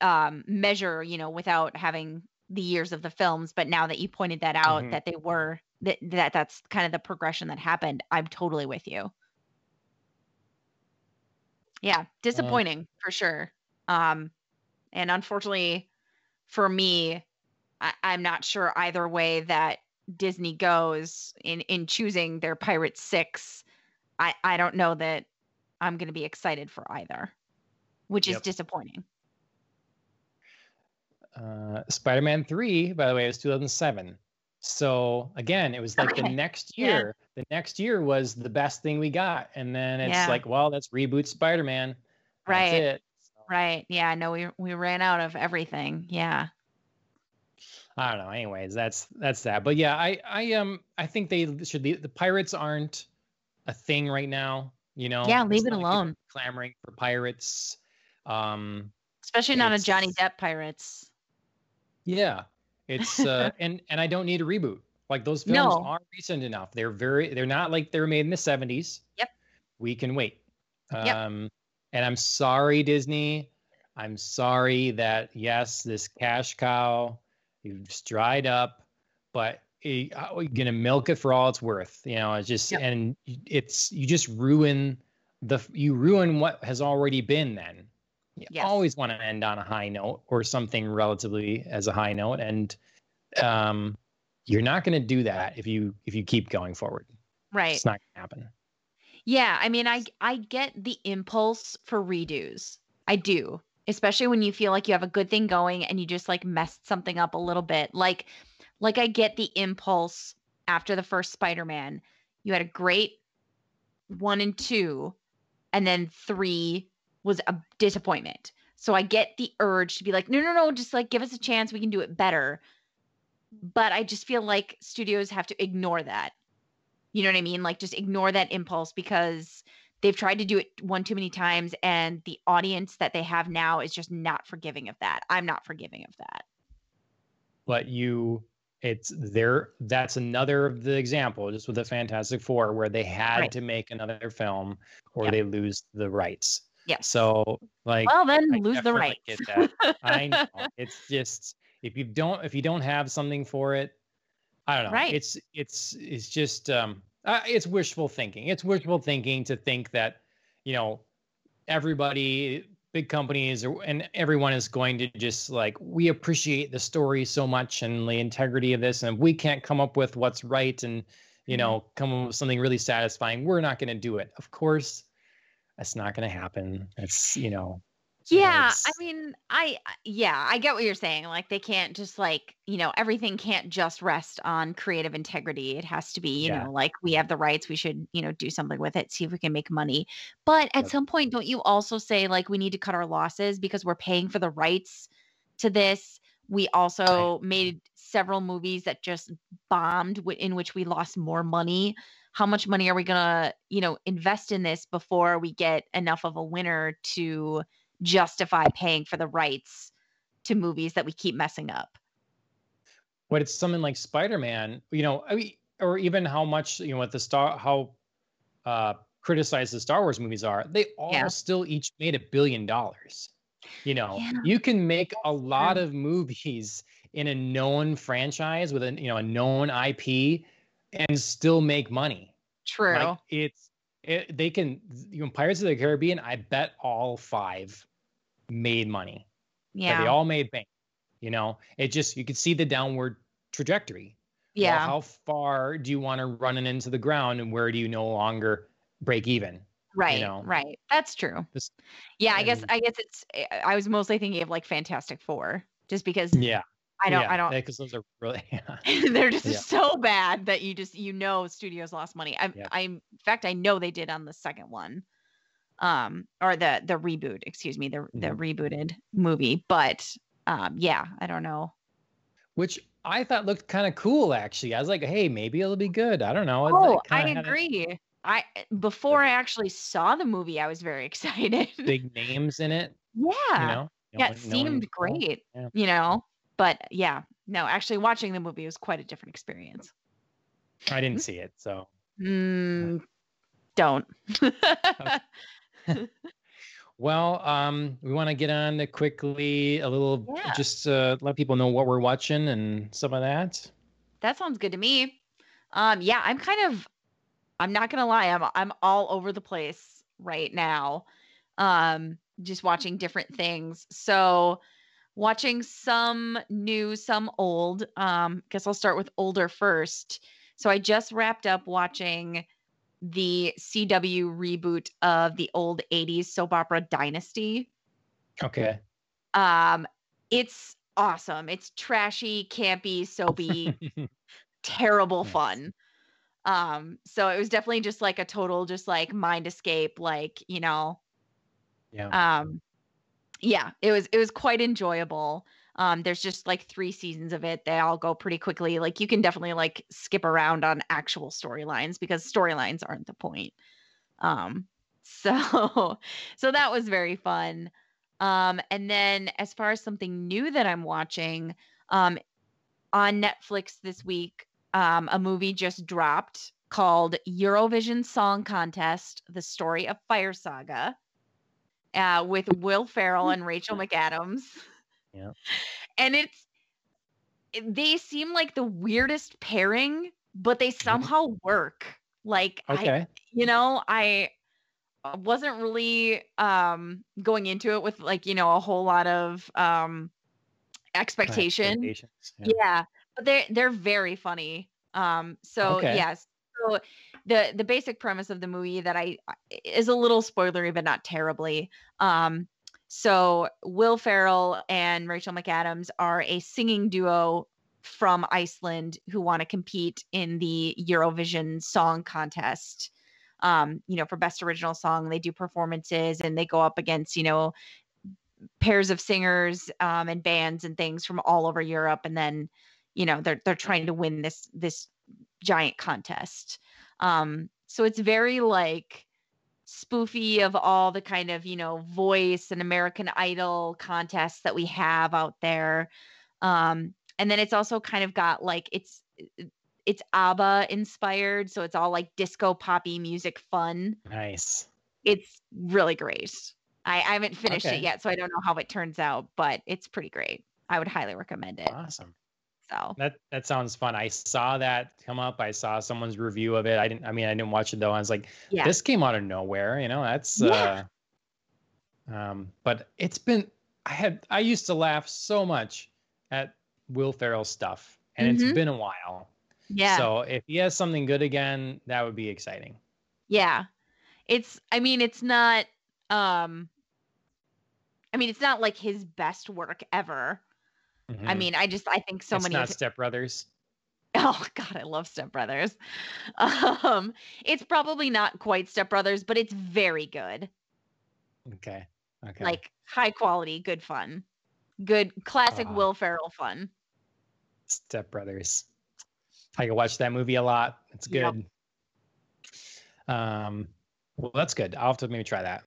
um measure, you know, without having the years of the films, but now that you pointed that out Mhm. that they were that that that's kind of the progression that happened, I'm totally with you. Yeah, disappointing for sure. Um and unfortunately for me, I, I'm not sure either way that Disney goes in in choosing their Pirate Six. I I don't know that I'm going to be excited for either, which is disappointing. uh, Spider-Man 3, by the way, was 2007. So again, it was like the Okay. next Yeah. year. The next year was the best thing we got, and then it's Yeah. like, well, let's reboot Spider-Man. That's Right. So, Right? Yeah. No, we we ran out of everything. Yeah. I don't know. Anyways, that's that's that. But yeah, I I um I think they should. The, the pirates aren't a thing right now. You know. Yeah, leave it not like people alone. Clamoring for pirates. Um. Especially not a Johnny Depp Pirates. Yeah, it's uh, and and I don't need a reboot. Like those films No. are recent enough. They're very they're not like they were made in the 70s. Yep. We can wait. Yep. Um and I'm sorry Disney. I'm sorry that yes, this cash cow you've just dried up, but you're gonna milk it for all it's worth. You know, it's just and it's you just ruin the you ruin what has already been then you Yes. always want to end on a high note or something relatively as a high note and um you're not going to do that if you if you keep going forward Right. it's not going to happen Yeah, I mean, I I get the impulse for redos. I do, especially when you feel like you have a good thing going and you just like messed something up a little bit. Like, like I get the impulse after the first Spider-Man. You had a great one and two, and then three was a disappointment. So I get the urge to be like, no, no, no, just like give us a chance. We can do it better. But I just feel like studios have to ignore that. You know what I mean? Like just ignore that impulse because they've tried to do it one too many times and the audience that they have now is just not forgiving of that. I'm not forgiving of that. But you it's there that's another of the example just with the fantastic four where they had Right. to make another film or Yep. they lose the rights yeah so like well, then I lose the rights. get that. i know it's just if you don't if you don't have something for it i don't know Right. it's it's it's just um uh, it's wishful thinking it's wishful thinking to think that you know everybody big companies or- and everyone is going to just like we appreciate the story so much and the integrity of this and if we can't come up with what's right and you Mhm. know come up with something really satisfying we're not going to do it of course that's not going to happen it's you know Yeah, I mean, I yeah, I get what you're saying. Like they can't just like, you know, everything can't just rest on creative integrity. It has to be, you Yeah. know, like we have the rights, we should, you know, do something with it, see if we can make money. But at Yep. some point, don't you also say like we need to cut our losses because we're paying for the rights to this? We also made several movies that just bombed wi- in which we lost more money. How much money are we going to, you know, invest in this before we get enough of a winner to justify paying for the rights to movies that we keep messing up. but it's something like spider-man you know I mean, or even how much you know what the star how uh criticized the star wars movies are they all Yeah. still each made a billion dollars you know Yeah, you can make a lot of movies in a known franchise with a you know a known ip and still make money True. like it's it, they can you know pirates of the caribbean i bet all five made money yeah. they all made bank you know it just you could see the downward trajectory well, yeah. how far do you want to run it into the ground and where do you no longer break even? right. You know, right. That's true. this- Yeah. I guess, I guess it's, I was mostly thinking of like Fantastic Four just because Yeah. I don't, yeah, I don't, Because those are really, yeah. they're just Yeah. so bad that you just, you know, studios lost money. I, Yeah. I, in fact, I know they did on the second one. Um, or the, the reboot, excuse me, the, the Mm-hmm. rebooted movie. But, um, yeah, I don't know. which I thought looked kind of cool actually. I was like, hey, maybe it'll be good. I don't know. It, Oh, I agree. I before I actually saw the movie, I was very excited. Big names in it, yeah. you know. yeah, No it one- no seemed know. great. Yeah. You know, but yeah, no, actually watching the movie was quite a different experience. I didn't see it, so Mm, don't. Well, um, we want to get on to quickly a little, Yeah. just uh, let people know what we're watching and some of that. that sounds good to me. Um, yeah, I'm kind of I'm not gonna lie, I'm I'm all over the place right now. Um, just watching different things. So watching some new, some old. Um, guess I'll start with older first. So I just wrapped up watching the CW reboot of the old 80s soap opera Dynasty. Okay. Um, it's awesome. It's trashy, campy, soapy, terrible Nice. fun. Um, so it was definitely just like a total, just like mind escape, like, you know, yeah. um, yeah, it was it was quite enjoyable. Um, there's just like three seasons of it. They all go pretty quickly. Like you can definitely like skip around on actual storylines because storylines aren't the point. Um, so so that was very fun. Um, and then as far as something new that I'm watching, um, on Netflix this week, um, a movie just dropped called Eurovision Song Contest: The Story of Fire Saga, uh, with Will Ferrell and Rachel McAdams. Yeah. and it's they seem like the weirdest pairing, but they somehow work. Like I, Okay. you know, I wasn't really um going into it with like you know a whole lot of um expectation Expectations, yeah. but they're they're very funny um so Okay. yes so the the basic premise of the movie that i is a little spoilery but not terribly um so will ferrell and rachel mcadams are a singing duo from iceland who want to compete in the eurovision song contest um you know for best original song they do performances and they go up against you know pairs of singers um, and bands and things from all over Europe, and then you know they're they're trying to win this this giant contest. Um, so it's very like spoofy of all the kind of you know voice and American Idol contests that we have out there. Um, and then it's also kind of got like it's it's ABBA inspired, so it's all like disco poppy music fun. Nice. It's really great. I, I haven't finished Okay. it yet, so I don't know how it turns out, but it's pretty great. I would highly recommend it. Awesome. So That that sounds fun. I saw that come up. I saw someone's review of it. I didn't. I mean, I didn't watch it though. I was like, yeah, this came out of nowhere. You know, that's. Yeah. Uh, um, but it's been. I had. I used to laugh so much at Will Ferrell stuff, and Mhm. it's been a while. yeah, So if he has something good again, that would be exciting. yeah. It's. I mean, it's not. Um. I mean, it's not like his best work ever. I Mhm. mean, I just I think so it's many. not of- Step Brothers. Oh God, I love Step Brothers. Um, it's probably not quite Step Brothers, but it's very good. Okay. Okay. Like high quality, good fun, good classic Ah. Will Ferrell fun. Step Brothers. I can watch that movie a lot. It's Yep. good. Um, well, that's good. I'll have to maybe try that.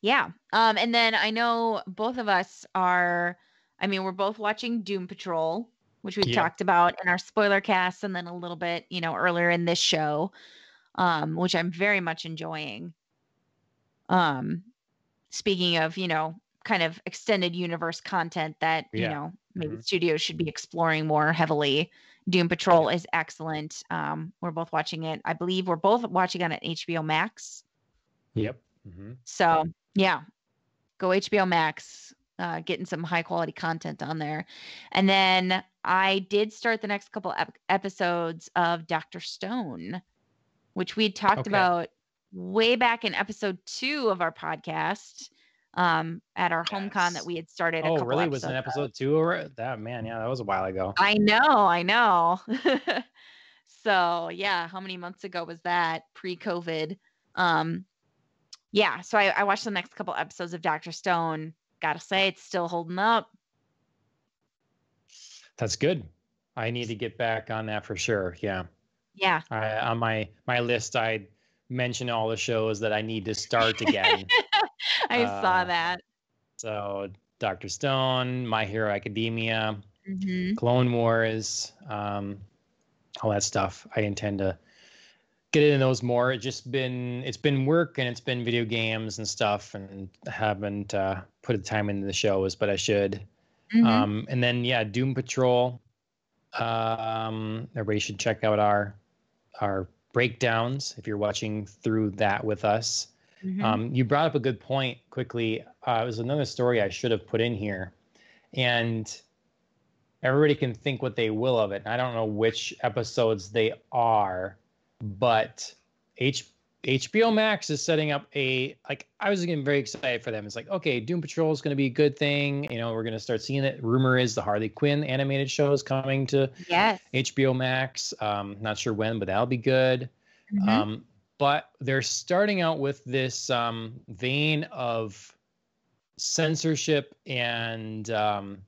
Yeah. Um, and then I know both of us are. I mean, we're both watching Doom Patrol, which we Yep. talked about in our spoiler cast, and then a little bit, you know, earlier in this show, um, which I'm very much enjoying. Um, speaking of, you know, kind of extended universe content that you know maybe Mhm. studios should be exploring more heavily. Doom Patrol is excellent. Um, we're both watching it. I believe we're both watching it on HBO Max. Yep. hmm So yeah, go HBO Max, uh, getting some high quality content on there. And then I did start the next couple ep- episodes of Doctor Stone, which we had talked Okay. about way back in episode two of our podcast um, at our home con that we had started. A Oh, really? Was an episode two or that man? Yeah, that was a while ago. I know, I know. so yeah, how many months ago was that? Pre-COVID. Um, yeah. So I, I watched the next couple episodes of Doctor Stone. Gotta say, it's still holding up. That's good. I need to get back on that for sure. Yeah. Yeah. I, on my my list, I mentioned all the shows that I need to start again. I saw Uh, that. so Doctor Stone, My Hero Academia, hmm Clone Wars, um, all that stuff. I intend to get into those more. It's just been it's been work and it's been video games and stuff, and I haven't uh, put the time into the shows, but I should. Mm-hmm. Um, and then yeah, Doom Patrol. Um, everybody should check out our our breakdowns if you're watching through that with us. Mm-hmm. Um, you brought up a good point quickly. Uh, it was another story I should have put in here, and everybody can think what they will of it. I don't know which episodes they are, but H- HBO Max is setting up a like. I was getting very excited for them. It's like, okay, Doom Patrol is going to be a good thing. You know, we're going to start seeing it. Rumor is the Harley Quinn animated show is coming to yes. HBO Max. Um, not sure when, but that'll be good. Mhm. Um, but they're starting out with this um, vein of censorship and um,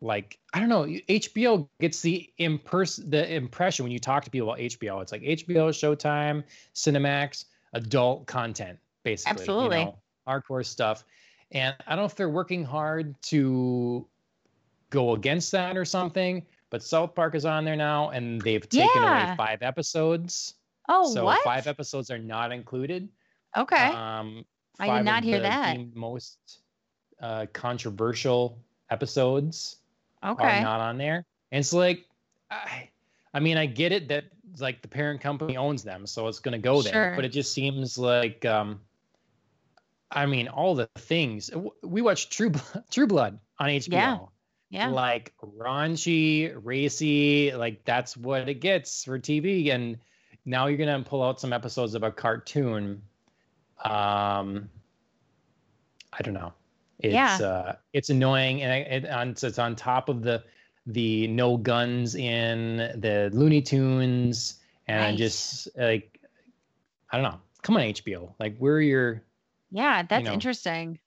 like I don't know. HBO gets the impers- the impression when you talk to people about HBO, it's like HBO, Showtime, Cinemax, adult content, basically. Absolutely. You know, hardcore stuff. And I don't know if they're working hard to go against that or something. But South Park is on there now, and they've taken Yeah. away five episodes oh, so what? five episodes are not included. okay. Um, I did not hear that. Most uh, controversial episodes okay. are not on there, and it's like, I, I mean, I get it that like the parent company owns them, so it's going to go there. Sure. But it just seems like, um, I mean, all the things we watched True Blood, True Blood on HBO. Yeah. yeah. Like raunchy, racy, like that's what it gets for TV. And now you're gonna pull out some episodes of a cartoon. Um, I don't know. It's Yeah. uh, it's annoying, and I- it, on, it's on top of the the no guns in the Looney Tunes, and Right. just like I don't know. Come on, HBO. Like, where are your yeah, that's know. interesting.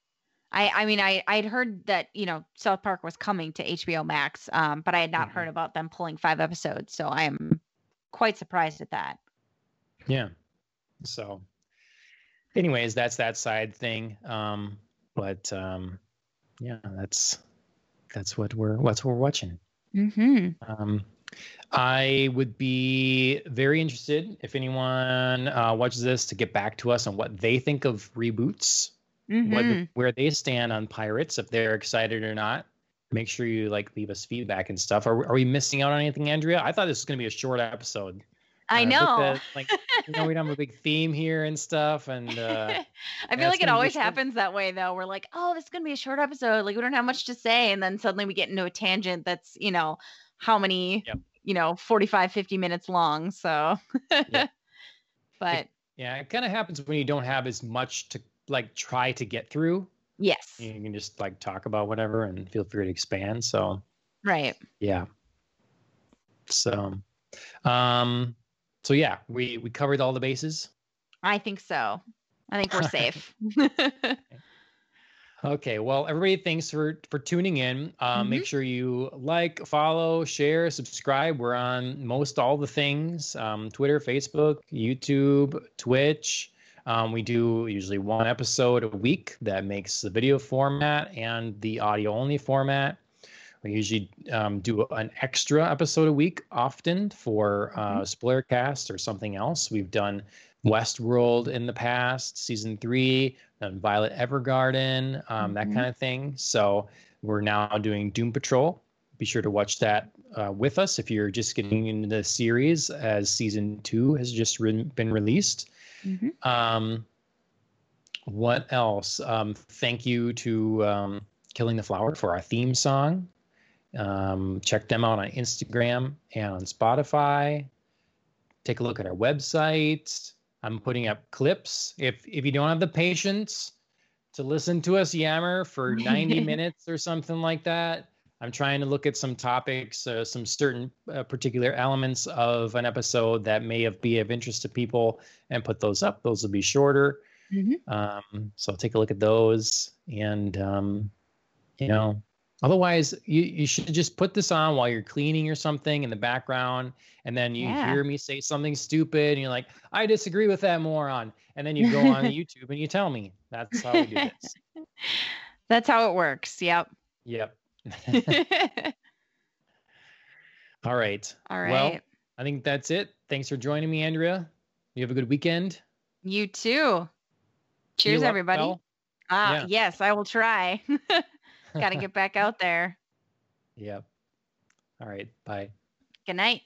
I I mean I I'd heard that you know South Park was coming to HBO Max, um, but I had not Mhm. heard about them pulling five episodes, so I am quite surprised at that. Yeah. So, anyways, that's that side thing. Um, but um, yeah, that's that's what we're what's what we're watching. Mm-hmm. Um, I would be very interested if anyone uh, watches this to get back to us on what they think of reboots, Mm-hmm. what, where they stand on pirates, if they're excited or not. Make sure you like leave us feedback and stuff. Are, are we missing out on anything, Andrea? I thought this was going to be a short episode. I Uh, know. at, like you know, we don't have a big theme here and stuff, and uh, I feel like it always happens that way though. We're like, oh, this is gonna be a short episode. Like we don't have much to say, and then suddenly we get into a tangent that's, you know, how many, Yep. you know, 45, 50 minutes long. So Yeah. but yeah, it kind of happens when you don't have as much to like try to get through. yes. You can just like talk about whatever and feel free to expand. So Right. yeah. So, um, so yeah, we we covered all the bases. I think so. I think we're safe. Okay, well, everybody, thanks for for tuning in. Um, Make sure you like, follow, share, subscribe. We're on most all the things: um, Twitter, Facebook, YouTube, Twitch. Um, we do usually one episode a week that makes the video format and the audio only format. We usually um, do an extra episode a week, often for uh, Spoilercast or something else. We've done Westworld in the past, season three, done Violet Evergarden, um, that Mhm. kind of thing. So we're now doing Doom Patrol. Be sure to watch that uh, with us if you're just getting into the series, as season two has just re- been released. Mhm. Um, what else? Um, thank you to um, Killing the Flower for our theme song. Um, check them out on Instagram and on Spotify. Take a look at our website. I'm putting up clips. If if you don't have the patience to listen to us yammer for 90 minutes or something like that, I'm trying to look at some topics, uh, some certain uh, particular elements of an episode that may have be of interest to people, and put those up. Those will be shorter. Mhm. Um, so take a look at those, and um, you know, otherwise you you should just put this on while you're cleaning or something in the background, and then you Yeah. hear me say something stupid, and you're like, I disagree with that moron, and then you go on YouTube and you tell me. That's how we do this. That's how it works. Yep. Yep. All All right. right. Well, I think that's it. Thanks for joining me, Andrea. You have a good weekend. you too. Cheers, up everybody. well. Ah, Yeah. yes, I will try. Got to get back out there. Yep. All right. Bye. Good night.